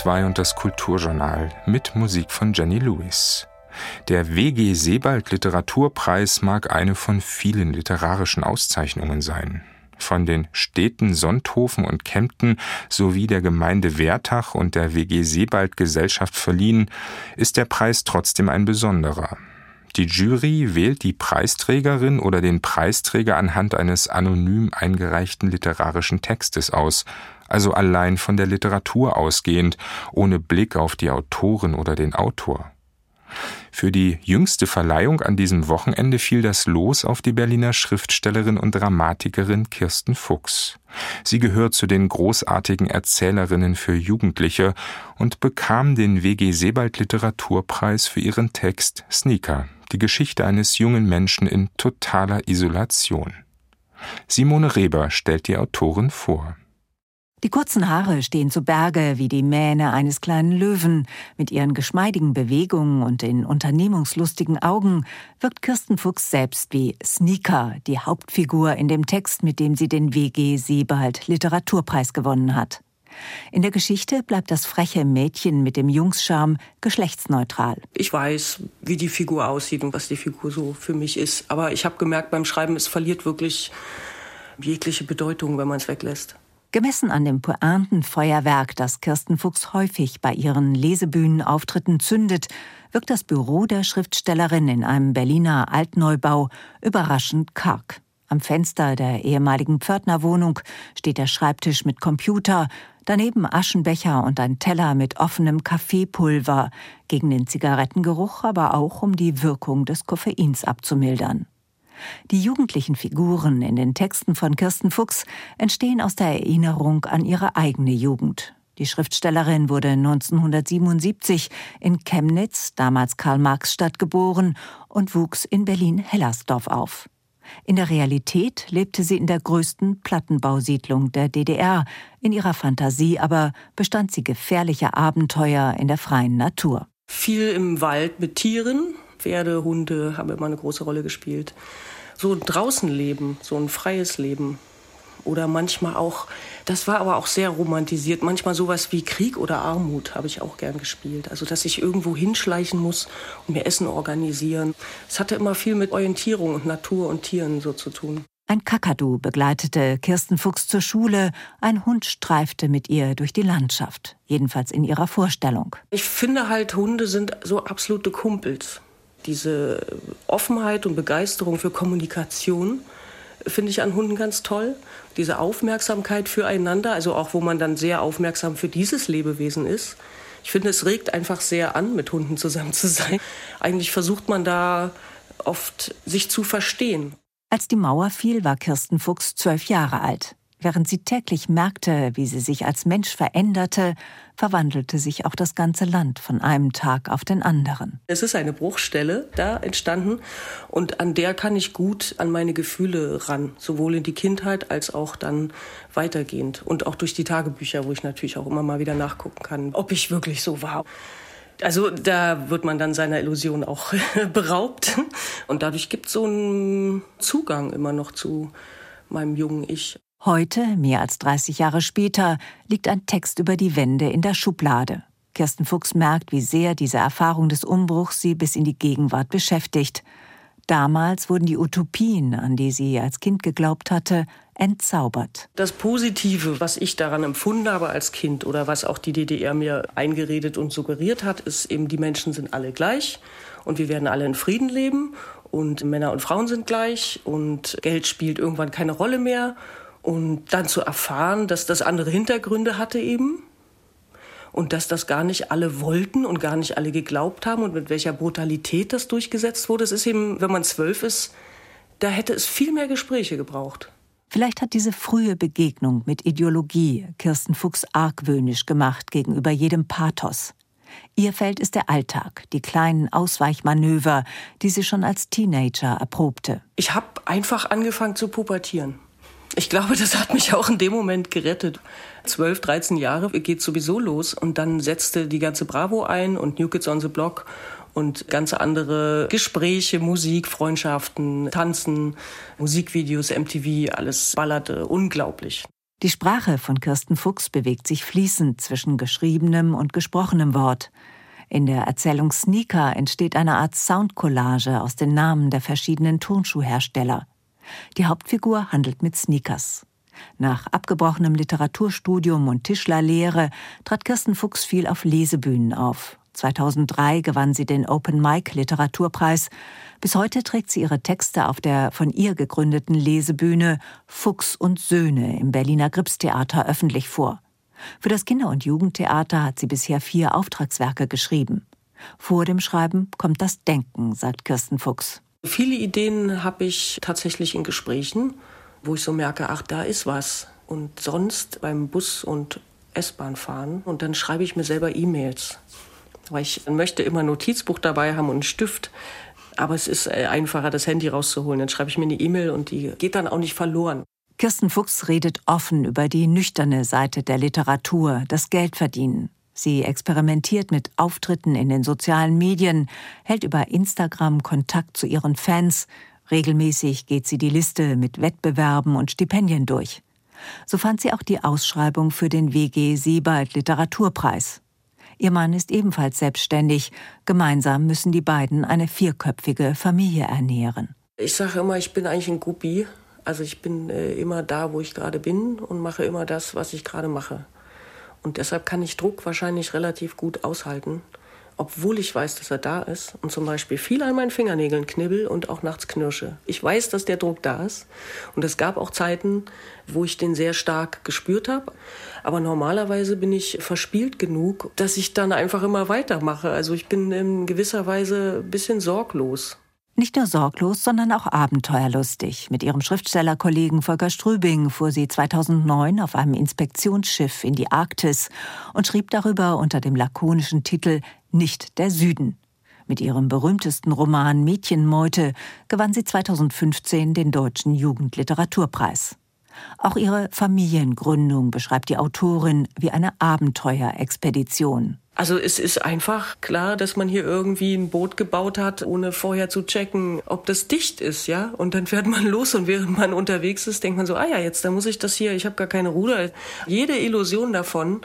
Speaker 6: Und das Kulturjournal mit Musik von Jenny Lewis. Der WG Sebald Literaturpreis mag eine von vielen literarischen Auszeichnungen sein. Von den Städten Sonthofen und Kempten sowie der Gemeinde Wertach und der WG Sebald Gesellschaft verliehen, ist der Preis trotzdem ein besonderer. Die Jury wählt die Preisträgerin oder den Preisträger anhand eines anonym eingereichten literarischen Textes aus, also allein von der Literatur ausgehend, ohne Blick auf die Autorin oder den Autor. Für die jüngste Verleihung an diesem Wochenende fiel das Los auf die Berliner Schriftstellerin und Dramatikerin Kirsten Fuchs. Sie gehört zu den großartigen Erzählerinnen für Jugendliche und bekam den WG Sebald Literaturpreis für ihren Text Sneaker, die Geschichte eines jungen Menschen in totaler Isolation. Simone Reber stellt die Autorin vor.
Speaker 7: Die kurzen Haare stehen zu Berge wie die Mähne eines kleinen Löwen. Mit ihren geschmeidigen Bewegungen und den unternehmungslustigen Augen wirkt Kirsten Fuchs selbst wie Sneaker, die Hauptfigur in dem Text, mit dem sie den WG Sebald Literaturpreis gewonnen hat. In der Geschichte bleibt das freche Mädchen mit dem Jungscharm geschlechtsneutral.
Speaker 8: Ich weiß, wie die Figur aussieht und was die Figur so für mich ist. Aber ich habe gemerkt beim Schreiben, es verliert wirklich jegliche Bedeutung, wenn man es weglässt.
Speaker 7: Gemessen an dem pointen Feuerwerk, das Kirsten Fuchs häufig bei ihren Lesebühnenauftritten zündet, wirkt das Büro der Schriftstellerin in einem Berliner Altneubau überraschend karg. Am Fenster der ehemaligen Pförtnerwohnung steht der Schreibtisch mit Computer, daneben Aschenbecher und ein Teller mit offenem Kaffeepulver, gegen den Zigarettengeruch, aber auch um die Wirkung des Koffeins abzumildern. Die jugendlichen Figuren in den Texten von Kirsten Fuchs entstehen aus der Erinnerung an ihre eigene Jugend. Die Schriftstellerin wurde 1977 in Chemnitz, damals Karl-Marx-Stadt, geboren und wuchs in Berlin-Hellersdorf auf. In der Realität lebte sie in der größten Plattenbausiedlung der DDR. In ihrer Fantasie aber bestand sie gefährlicher Abenteuer in der freien Natur.
Speaker 8: Viel im Wald mit Tieren. Pferde, Hunde haben immer eine große Rolle gespielt. So ein Draußenleben, so ein freies Leben oder manchmal auch, das war aber auch sehr romantisiert, manchmal sowas wie Krieg oder Armut habe ich auch gern gespielt. Also, dass ich irgendwo hinschleichen muss und mir Essen organisieren. Es hatte immer viel mit Orientierung und Natur und Tieren so zu tun.
Speaker 7: Ein Kakadu begleitete Kirsten Fuchs zur Schule, ein Hund streifte mit ihr durch die Landschaft, jedenfalls in ihrer Vorstellung.
Speaker 8: Ich finde halt, Hunde sind so absolute Kumpels. Diese Offenheit und Begeisterung für Kommunikation finde ich an Hunden ganz toll. Diese Aufmerksamkeit füreinander, also auch wo man dann sehr aufmerksam für dieses Lebewesen ist. Ich finde, es regt einfach sehr an, mit Hunden zusammen zu sein. Eigentlich versucht man da oft sich zu verstehen.
Speaker 7: Als die Mauer fiel, war Kirsten Fuchs zwölf Jahre alt. Während sie täglich merkte, wie sie sich als Mensch veränderte, verwandelte sich auch das ganze Land von einem Tag auf den anderen.
Speaker 8: Es ist eine Bruchstelle da entstanden und an der kann ich gut an meine Gefühle ran, sowohl in die Kindheit als auch dann weitergehend und auch durch die Tagebücher, wo ich natürlich auch immer mal wieder nachgucken kann, ob ich wirklich so war. Also da wird man dann seiner Illusion auch [laughs] beraubt und dadurch gibt es so einen Zugang immer noch zu meinem jungen Ich.
Speaker 7: Heute, mehr als 30 Jahre später, liegt ein Text über die Wände in der Schublade. Kirsten Fuchs merkt, wie sehr diese Erfahrung des Umbruchs sie bis in die Gegenwart beschäftigt. Damals wurden die Utopien, an die sie als Kind geglaubt hatte, entzaubert.
Speaker 8: Das Positive, was ich daran empfunden habe als Kind oder was auch die DDR mir eingeredet und suggeriert hat, ist eben, die Menschen sind alle gleich und wir werden alle in Frieden leben und Männer und Frauen sind gleich und Geld spielt irgendwann keine Rolle mehr und dann zu erfahren, dass das andere Hintergründe hatte eben. Und dass das gar nicht alle wollten und gar nicht alle geglaubt haben und mit welcher Brutalität das durchgesetzt wurde. Es ist eben, wenn man zwölf ist, da hätte es viel mehr Gespräche gebraucht.
Speaker 7: Vielleicht hat diese frühe Begegnung mit Ideologie Kirsten Fuchs argwöhnisch gemacht gegenüber jedem Pathos. Ihr Feld ist der Alltag, die kleinen Ausweichmanöver, die sie schon als Teenager erprobte.
Speaker 8: Ich habe einfach angefangen zu pubertieren. Ich glaube, das hat mich auch in dem Moment gerettet. 12, 13 Jahre geht sowieso los und dann setzte die ganze Bravo ein und New Kids on the Block und ganz andere Gespräche, Musik, Freundschaften, Tanzen, Musikvideos, MTV, alles ballerte unglaublich.
Speaker 7: Die Sprache von Kirsten Fuchs bewegt sich fließend zwischen geschriebenem und gesprochenem Wort. In der Erzählung Sneaker entsteht eine Art Soundcollage aus den Namen der verschiedenen Turnschuhhersteller. Die Hauptfigur handelt mit Sneakers. Nach abgebrochenem Literaturstudium und Tischlerlehre trat Kirsten Fuchs viel auf Lesebühnen auf. 2003 gewann sie den Open Mic Literaturpreis. Bis heute trägt sie ihre Texte auf der von ihr gegründeten Lesebühne Fuchs und Söhne im Berliner Gripstheater öffentlich vor. Für das Kinder- und Jugendtheater hat sie bisher vier Auftragswerke geschrieben. Vor dem Schreiben kommt das Denken, sagt Kirsten Fuchs.
Speaker 8: Viele Ideen habe ich tatsächlich in Gesprächen, wo ich so merke, ach, da ist was. Und sonst beim Bus und S-Bahn fahren und dann schreibe ich mir selber E-Mails. Weil ich möchte immer ein Notizbuch dabei haben und einen Stift. Aber es ist äh, einfacher, das Handy rauszuholen. Dann schreibe ich mir eine E-Mail und die geht dann auch nicht verloren.
Speaker 7: Kirsten Fuchs redet offen über die nüchterne Seite der Literatur, das Geldverdienen. Sie experimentiert mit Auftritten in den sozialen Medien, hält über Instagram Kontakt zu ihren Fans. Regelmäßig geht sie die Liste mit Wettbewerben und Stipendien durch. So fand sie auch die Ausschreibung für den WG Sebald Literaturpreis. Ihr Mann ist ebenfalls selbstständig. Gemeinsam müssen die beiden eine vierköpfige Familie ernähren.
Speaker 8: Ich sage immer, ich bin eigentlich ein Guppi. Also ich bin äh, immer da, wo ich gerade bin und mache immer das, was ich gerade mache. Und deshalb kann ich Druck wahrscheinlich relativ gut aushalten, obwohl ich weiß, dass er da ist und zum Beispiel viel an meinen Fingernägeln knibbel und auch nachts knirsche. Ich weiß, dass der Druck da ist. Und es gab auch Zeiten, wo ich den sehr stark gespürt habe. Aber normalerweise bin ich verspielt genug, dass ich dann einfach immer weitermache. Also ich bin in gewisser Weise ein bisschen sorglos.
Speaker 7: Nicht nur sorglos, sondern auch abenteuerlustig. Mit ihrem Schriftstellerkollegen Volker Strübing fuhr sie 2009 auf einem Inspektionsschiff in die Arktis und schrieb darüber unter dem lakonischen Titel Nicht der Süden. Mit ihrem berühmtesten Roman Mädchenmeute gewann sie 2015 den Deutschen Jugendliteraturpreis. Auch ihre Familiengründung beschreibt die Autorin wie eine Abenteuerexpedition.
Speaker 8: Also es ist einfach klar, dass man hier irgendwie ein Boot gebaut hat, ohne vorher zu checken, ob das dicht ist, ja. Und dann fährt man [laughs] los und während man unterwegs ist, denkt man so, ah ja, jetzt da muss ich das hier, ich habe gar keine Ruder. Jede Illusion davon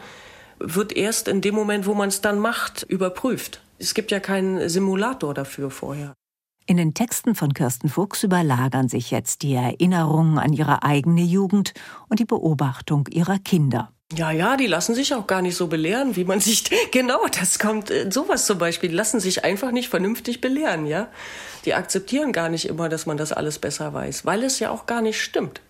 Speaker 8: wird erst in dem Moment, wo man es dann macht, überprüft. Es gibt ja keinen Simulator dafür vorher.
Speaker 7: In den Texten von Kirsten Fuchs überlagern sich jetzt die Erinnerungen an ihre eigene Jugend und die Beobachtung ihrer Kinder.
Speaker 8: Ja, ja, die lassen sich auch gar nicht so belehren, wie man [laughs] sich. Genau, das kommt äh, sowas zum Beispiel. Die lassen sich einfach nicht vernünftig belehren, ja. Die akzeptieren gar nicht immer, dass man das alles besser weiß, weil es ja auch gar nicht stimmt.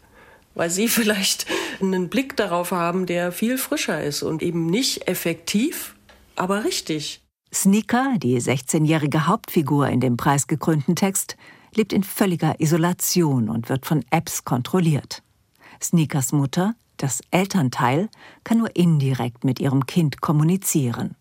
Speaker 8: Weil sie [laughs] vielleicht einen Blick darauf haben, der viel frischer ist und eben nicht effektiv, aber richtig.
Speaker 7: Sneaker, die 16-jährige Hauptfigur in dem preisgekrönten Text, lebt in völliger Isolation und wird von Apps kontrolliert. Sneakers Mutter, das Elternteil, kann nur indirekt mit ihrem Kind kommunizieren.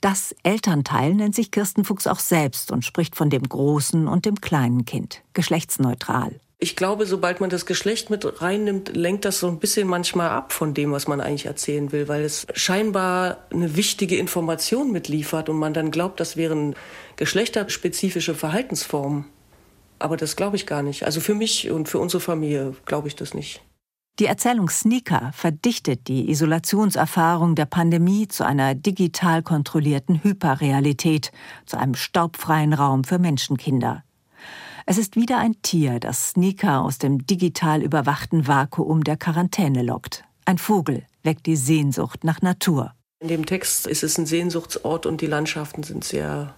Speaker 7: Das Elternteil nennt sich Kirsten Fuchs auch selbst und spricht von dem großen und dem kleinen Kind, geschlechtsneutral.
Speaker 8: Ich glaube, sobald man das Geschlecht mit reinnimmt, lenkt das so ein bisschen manchmal ab von dem, was man eigentlich erzählen will, weil es scheinbar eine wichtige Information mitliefert und man dann glaubt, das wären geschlechterspezifische Verhaltensformen. Aber das glaube ich gar nicht. Also für mich und für unsere Familie glaube ich das nicht.
Speaker 7: Die Erzählung Sneaker verdichtet die Isolationserfahrung der Pandemie zu einer digital kontrollierten Hyperrealität, zu einem staubfreien Raum für Menschenkinder. Es ist wieder ein Tier, das Sneaker aus dem digital überwachten Vakuum der Quarantäne lockt. Ein Vogel weckt die Sehnsucht nach Natur.
Speaker 8: In dem Text ist es ein Sehnsuchtsort und die Landschaften sind sehr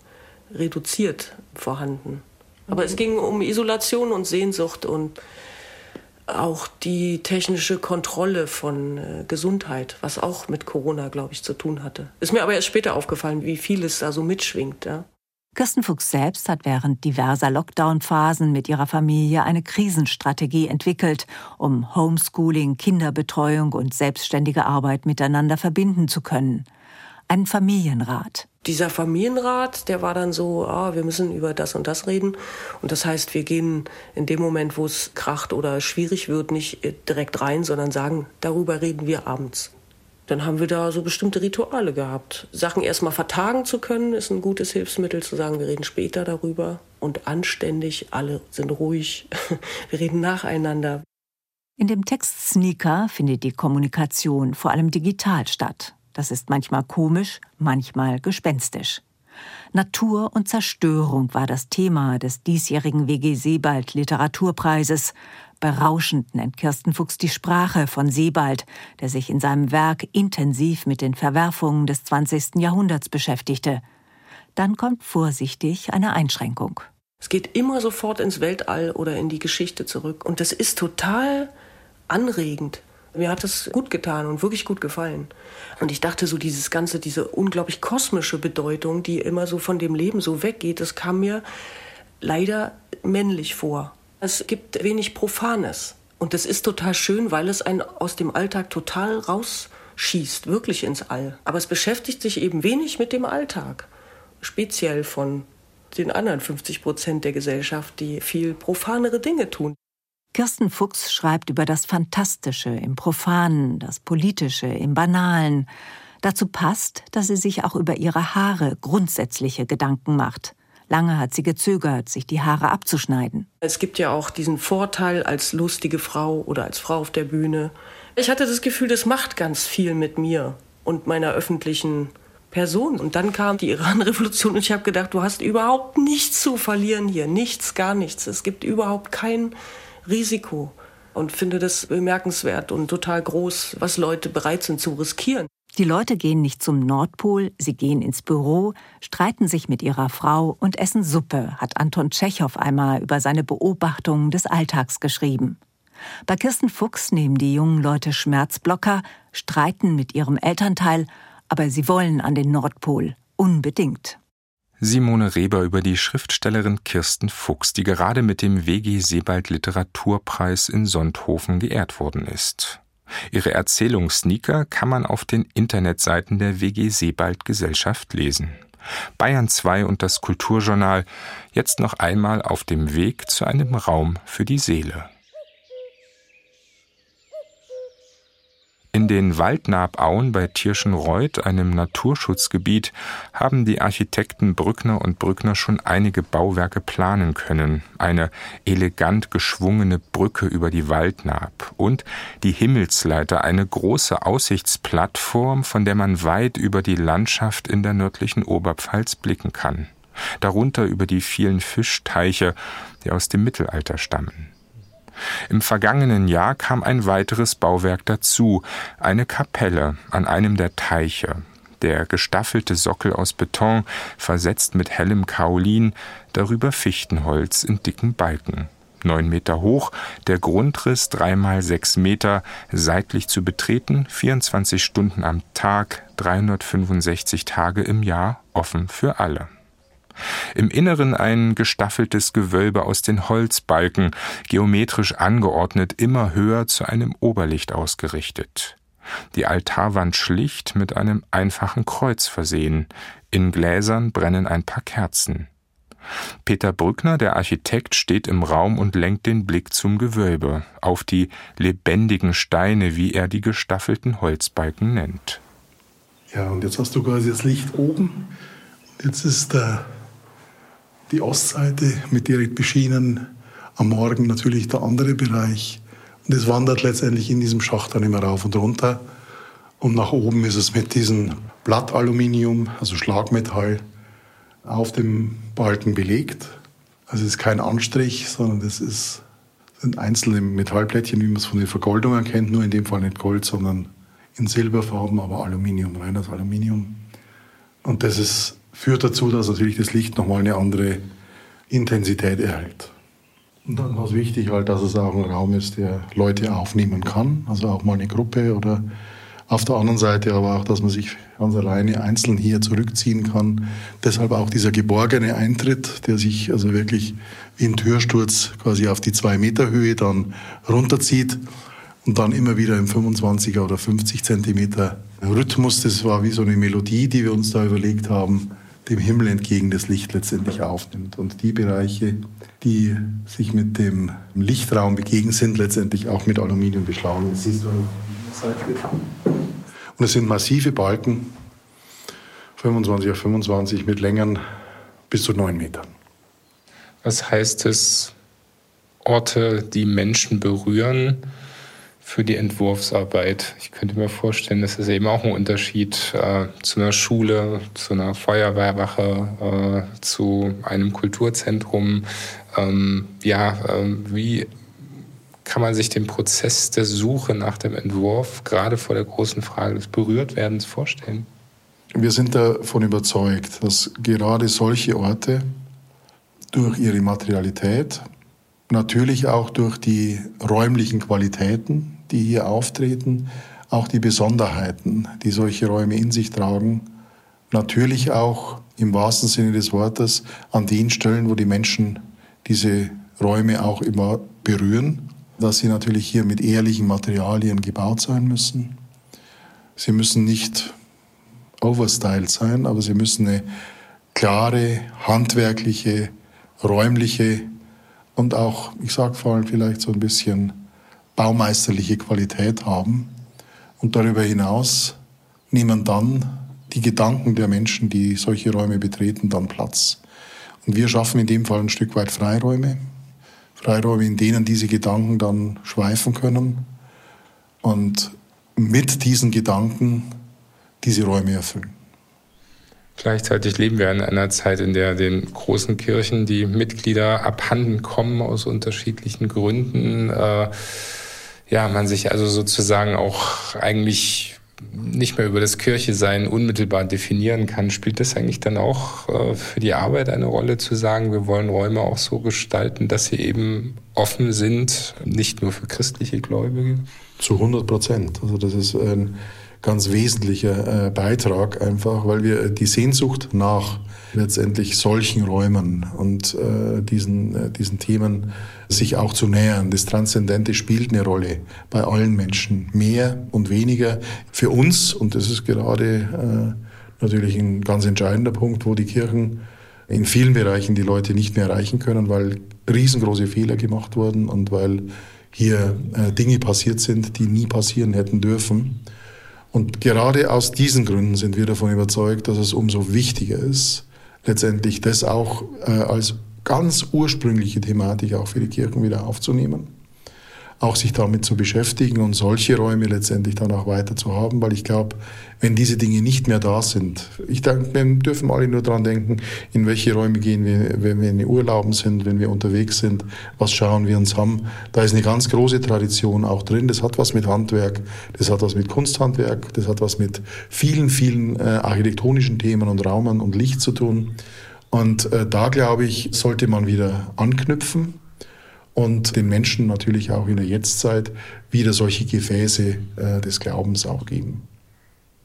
Speaker 8: reduziert vorhanden. Aber es ging um Isolation und Sehnsucht und auch die technische Kontrolle von äh, Gesundheit, was auch mit Corona, glaube ich, zu tun hatte. Ist mir aber erst später aufgefallen, wie viel es da so mitschwingt. Ja.
Speaker 7: Kirsten Fuchs selbst hat während diverser Lockdown-Phasen mit ihrer Familie eine Krisenstrategie entwickelt, um Homeschooling, Kinderbetreuung und selbstständige Arbeit miteinander verbinden zu können. Ein Familienrat.
Speaker 8: Dieser Familienrat, der war dann so, ah, wir müssen über das und das reden. Und das heißt, wir gehen in dem Moment, wo es kracht oder schwierig wird, nicht direkt rein, sondern sagen, darüber reden wir abends dann haben wir da so bestimmte Rituale gehabt. Sachen erstmal vertagen zu können, ist ein gutes Hilfsmittel, zu sagen, wir reden später darüber und anständig, alle sind ruhig, [laughs] wir reden nacheinander.
Speaker 7: In dem Text Sneaker findet die Kommunikation vor allem digital statt. Das ist manchmal komisch, manchmal gespenstisch. Natur und Zerstörung war das Thema des diesjährigen WG Sebald Literaturpreises, Berauschend nennt Kirsten Fuchs die Sprache von Sebald, der sich in seinem Werk intensiv mit den Verwerfungen des 20. Jahrhunderts beschäftigte. Dann kommt vorsichtig eine Einschränkung.
Speaker 8: Es geht immer sofort ins Weltall oder in die Geschichte zurück. Und das ist total anregend. Mir hat das gut getan und wirklich gut gefallen. Und ich dachte so, dieses ganze, diese unglaublich kosmische Bedeutung, die immer so von dem Leben so weggeht, das kam mir leider männlich vor. Es gibt wenig Profanes. Und das ist total schön, weil es einen aus dem Alltag total rausschießt, wirklich ins All. Aber es beschäftigt sich eben wenig mit dem Alltag. Speziell von den anderen 50 Prozent der Gesellschaft, die viel profanere Dinge tun.
Speaker 7: Kirsten Fuchs schreibt über das Fantastische im Profanen, das Politische im Banalen. Dazu passt, dass sie sich auch über ihre Haare grundsätzliche Gedanken macht. Lange hat sie gezögert, sich die Haare abzuschneiden.
Speaker 8: Es gibt ja auch diesen Vorteil als lustige Frau oder als Frau auf der Bühne. Ich hatte das Gefühl, das macht ganz viel mit mir und meiner öffentlichen Person. Und dann kam die Iran-Revolution und ich habe gedacht, du hast überhaupt nichts zu verlieren hier. Nichts, gar nichts. Es gibt überhaupt kein Risiko. Und finde das bemerkenswert und total groß, was Leute bereit sind zu riskieren.
Speaker 7: Die Leute gehen nicht zum Nordpol, sie gehen ins Büro, streiten sich mit ihrer Frau und essen Suppe, hat Anton Tschechow einmal über seine Beobachtungen des Alltags geschrieben. Bei Kirsten Fuchs nehmen die jungen Leute Schmerzblocker, streiten mit ihrem Elternteil, aber sie wollen an den Nordpol unbedingt.
Speaker 2: Simone Reber über die Schriftstellerin Kirsten Fuchs, die gerade mit dem WG Sebald Literaturpreis in Sonthofen geehrt worden ist. Ihre Erzählung Sneaker kann man auf den Internetseiten der WG Sebald Gesellschaft lesen. Bayern 2 und das Kulturjournal jetzt noch einmal auf dem Weg zu einem Raum für die Seele. In den Waldnabauen bei Tirschenreuth, einem Naturschutzgebiet, haben die Architekten Brückner und Brückner schon einige Bauwerke planen können. Eine elegant geschwungene Brücke über die Waldnab und die Himmelsleiter, eine große Aussichtsplattform, von der man weit über die Landschaft in der nördlichen Oberpfalz blicken kann. Darunter über die vielen Fischteiche, die aus dem Mittelalter stammen. Im vergangenen Jahr kam ein weiteres Bauwerk dazu, eine Kapelle an einem der Teiche. Der gestaffelte Sockel aus Beton, versetzt mit hellem Kaolin, darüber Fichtenholz in dicken Balken. Neun Meter hoch, der Grundriss dreimal sechs Meter, seitlich zu betreten, 24 Stunden am Tag, 365 Tage im Jahr, offen für alle. Im Inneren ein gestaffeltes Gewölbe aus den Holzbalken, geometrisch angeordnet, immer höher zu einem Oberlicht ausgerichtet. Die Altarwand schlicht mit einem einfachen Kreuz versehen. In Gläsern brennen ein paar Kerzen. Peter Brückner, der Architekt, steht im Raum und lenkt den Blick zum Gewölbe, auf die lebendigen Steine, wie er die gestaffelten Holzbalken nennt.
Speaker 1: Ja, und jetzt hast du quasi das Licht oben. Jetzt ist der die Ostseite mit direkt beschienen, am Morgen natürlich der andere Bereich. Und es wandert letztendlich in diesem Schacht dann immer rauf und runter. Und nach oben ist es mit diesem Blattaluminium, also Schlagmetall, auf dem Balken belegt. Also es ist kein Anstrich, sondern das ist, sind einzelne Metallplättchen, wie man es von den Vergoldungen kennt, nur in dem Fall nicht Gold, sondern in Silberfarben, aber Aluminium, reines Aluminium. Und das ist führt dazu, dass natürlich das Licht nochmal eine andere Intensität erhält. Und dann war es wichtig, halt, dass es auch ein Raum ist, der Leute aufnehmen kann, also auch mal eine Gruppe oder auf der anderen Seite aber auch, dass man sich ganz alleine einzeln hier zurückziehen kann. Deshalb auch dieser geborgene Eintritt, der sich also wirklich wie ein Türsturz quasi auf die zwei Meter Höhe dann runterzieht und dann immer wieder im 25er oder 50 Zentimeter Rhythmus. Das war wie so eine Melodie, die wir uns da überlegt haben dem Himmel entgegen das Licht letztendlich aufnimmt. Und die Bereiche, die sich mit dem Lichtraum begegnen, sind letztendlich auch mit Aluminium beschlagen. Und es sind massive Balken, 25 auf 25 mit Längen bis zu 9 Metern.
Speaker 2: Was heißt es, Orte, die Menschen berühren? Für die Entwurfsarbeit. Ich könnte mir vorstellen, das ist eben auch ein Unterschied äh, zu einer Schule, zu einer Feuerwehrwache, äh, zu einem Kulturzentrum. Ähm, ja, äh, wie kann man sich den Prozess der Suche nach dem Entwurf gerade vor der großen Frage des Berührtwerdens vorstellen?
Speaker 1: Wir sind davon überzeugt, dass gerade solche Orte durch ihre Materialität, natürlich auch durch die räumlichen Qualitäten, die hier auftreten, auch die Besonderheiten, die solche Räume in sich tragen, natürlich auch im wahrsten Sinne des Wortes an den Stellen, wo die Menschen diese Räume auch immer berühren, dass sie natürlich hier mit ehrlichen Materialien gebaut sein müssen. Sie müssen nicht overstyled sein, aber sie müssen eine klare, handwerkliche, räumliche und auch, ich sage vor allem vielleicht so ein bisschen baumeisterliche Qualität haben. Und darüber hinaus nehmen dann die Gedanken der Menschen, die solche Räume betreten, dann Platz. Und wir schaffen in dem Fall ein Stück weit Freiräume. Freiräume, in denen diese Gedanken dann schweifen können und mit diesen Gedanken diese Räume erfüllen.
Speaker 2: Gleichzeitig leben wir in einer Zeit, in der den großen Kirchen die Mitglieder abhanden kommen aus unterschiedlichen Gründen. Äh, ja, man sich also sozusagen auch eigentlich nicht mehr über das Kirchesein unmittelbar definieren kann, spielt das eigentlich dann auch äh, für die Arbeit eine Rolle zu sagen, wir wollen Räume auch so gestalten, dass sie eben offen sind, nicht nur für christliche Gläubige?
Speaker 1: Zu 100 Prozent. Also das ist ein ganz wesentlicher äh, Beitrag, einfach weil wir die Sehnsucht nach letztendlich solchen Räumen und äh, diesen, äh, diesen Themen sich auch zu nähern. Das Transzendente spielt eine Rolle bei allen Menschen, mehr und weniger. Für uns, und das ist gerade äh, natürlich ein ganz entscheidender Punkt, wo die Kirchen in vielen Bereichen die Leute nicht mehr erreichen können, weil riesengroße Fehler gemacht wurden und weil hier äh, Dinge passiert sind, die nie passieren hätten dürfen. Und gerade aus diesen Gründen sind wir davon überzeugt, dass es umso wichtiger ist, letztendlich das auch äh, als ganz ursprüngliche Thematik auch für die Kirchen wieder aufzunehmen auch sich damit zu beschäftigen und solche Räume letztendlich dann auch weiter zu haben, weil ich glaube, wenn diese Dinge nicht mehr da sind, ich denke, wir dürfen alle nur daran denken, in welche Räume gehen wir, wenn wir in Urlauben sind, wenn wir unterwegs sind, was schauen wir uns haben. Da ist eine ganz große Tradition auch drin. Das hat was mit Handwerk, das hat was mit Kunsthandwerk, das hat was mit vielen, vielen äh, architektonischen Themen und Raumen und Licht zu tun. Und äh, da, glaube ich, sollte man wieder anknüpfen und den Menschen natürlich auch in der Jetztzeit wieder solche Gefäße äh, des Glaubens auch geben.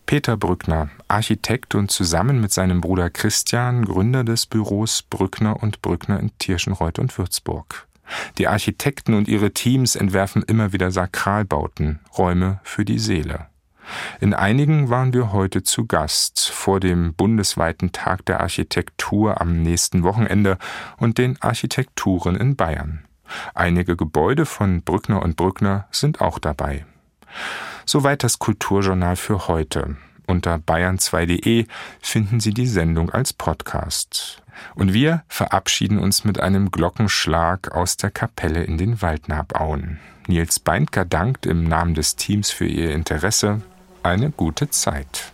Speaker 2: Peter Brückner, Architekt und zusammen mit seinem Bruder Christian Gründer des Büros Brückner und Brückner in Tirschenreuth und Würzburg. Die Architekten und ihre Teams entwerfen immer wieder Sakralbauten, Räume für die Seele. In einigen waren wir heute zu Gast vor dem bundesweiten Tag der Architektur am nächsten Wochenende und den Architekturen in Bayern. Einige Gebäude von Brückner und Brückner sind auch dabei. Soweit das Kulturjournal für heute. Unter bayern2.de finden Sie die Sendung als Podcast. Und wir verabschieden uns mit einem Glockenschlag aus der Kapelle in den Waldnabauen. Nils Beindker dankt im Namen des Teams für Ihr Interesse. Eine gute Zeit.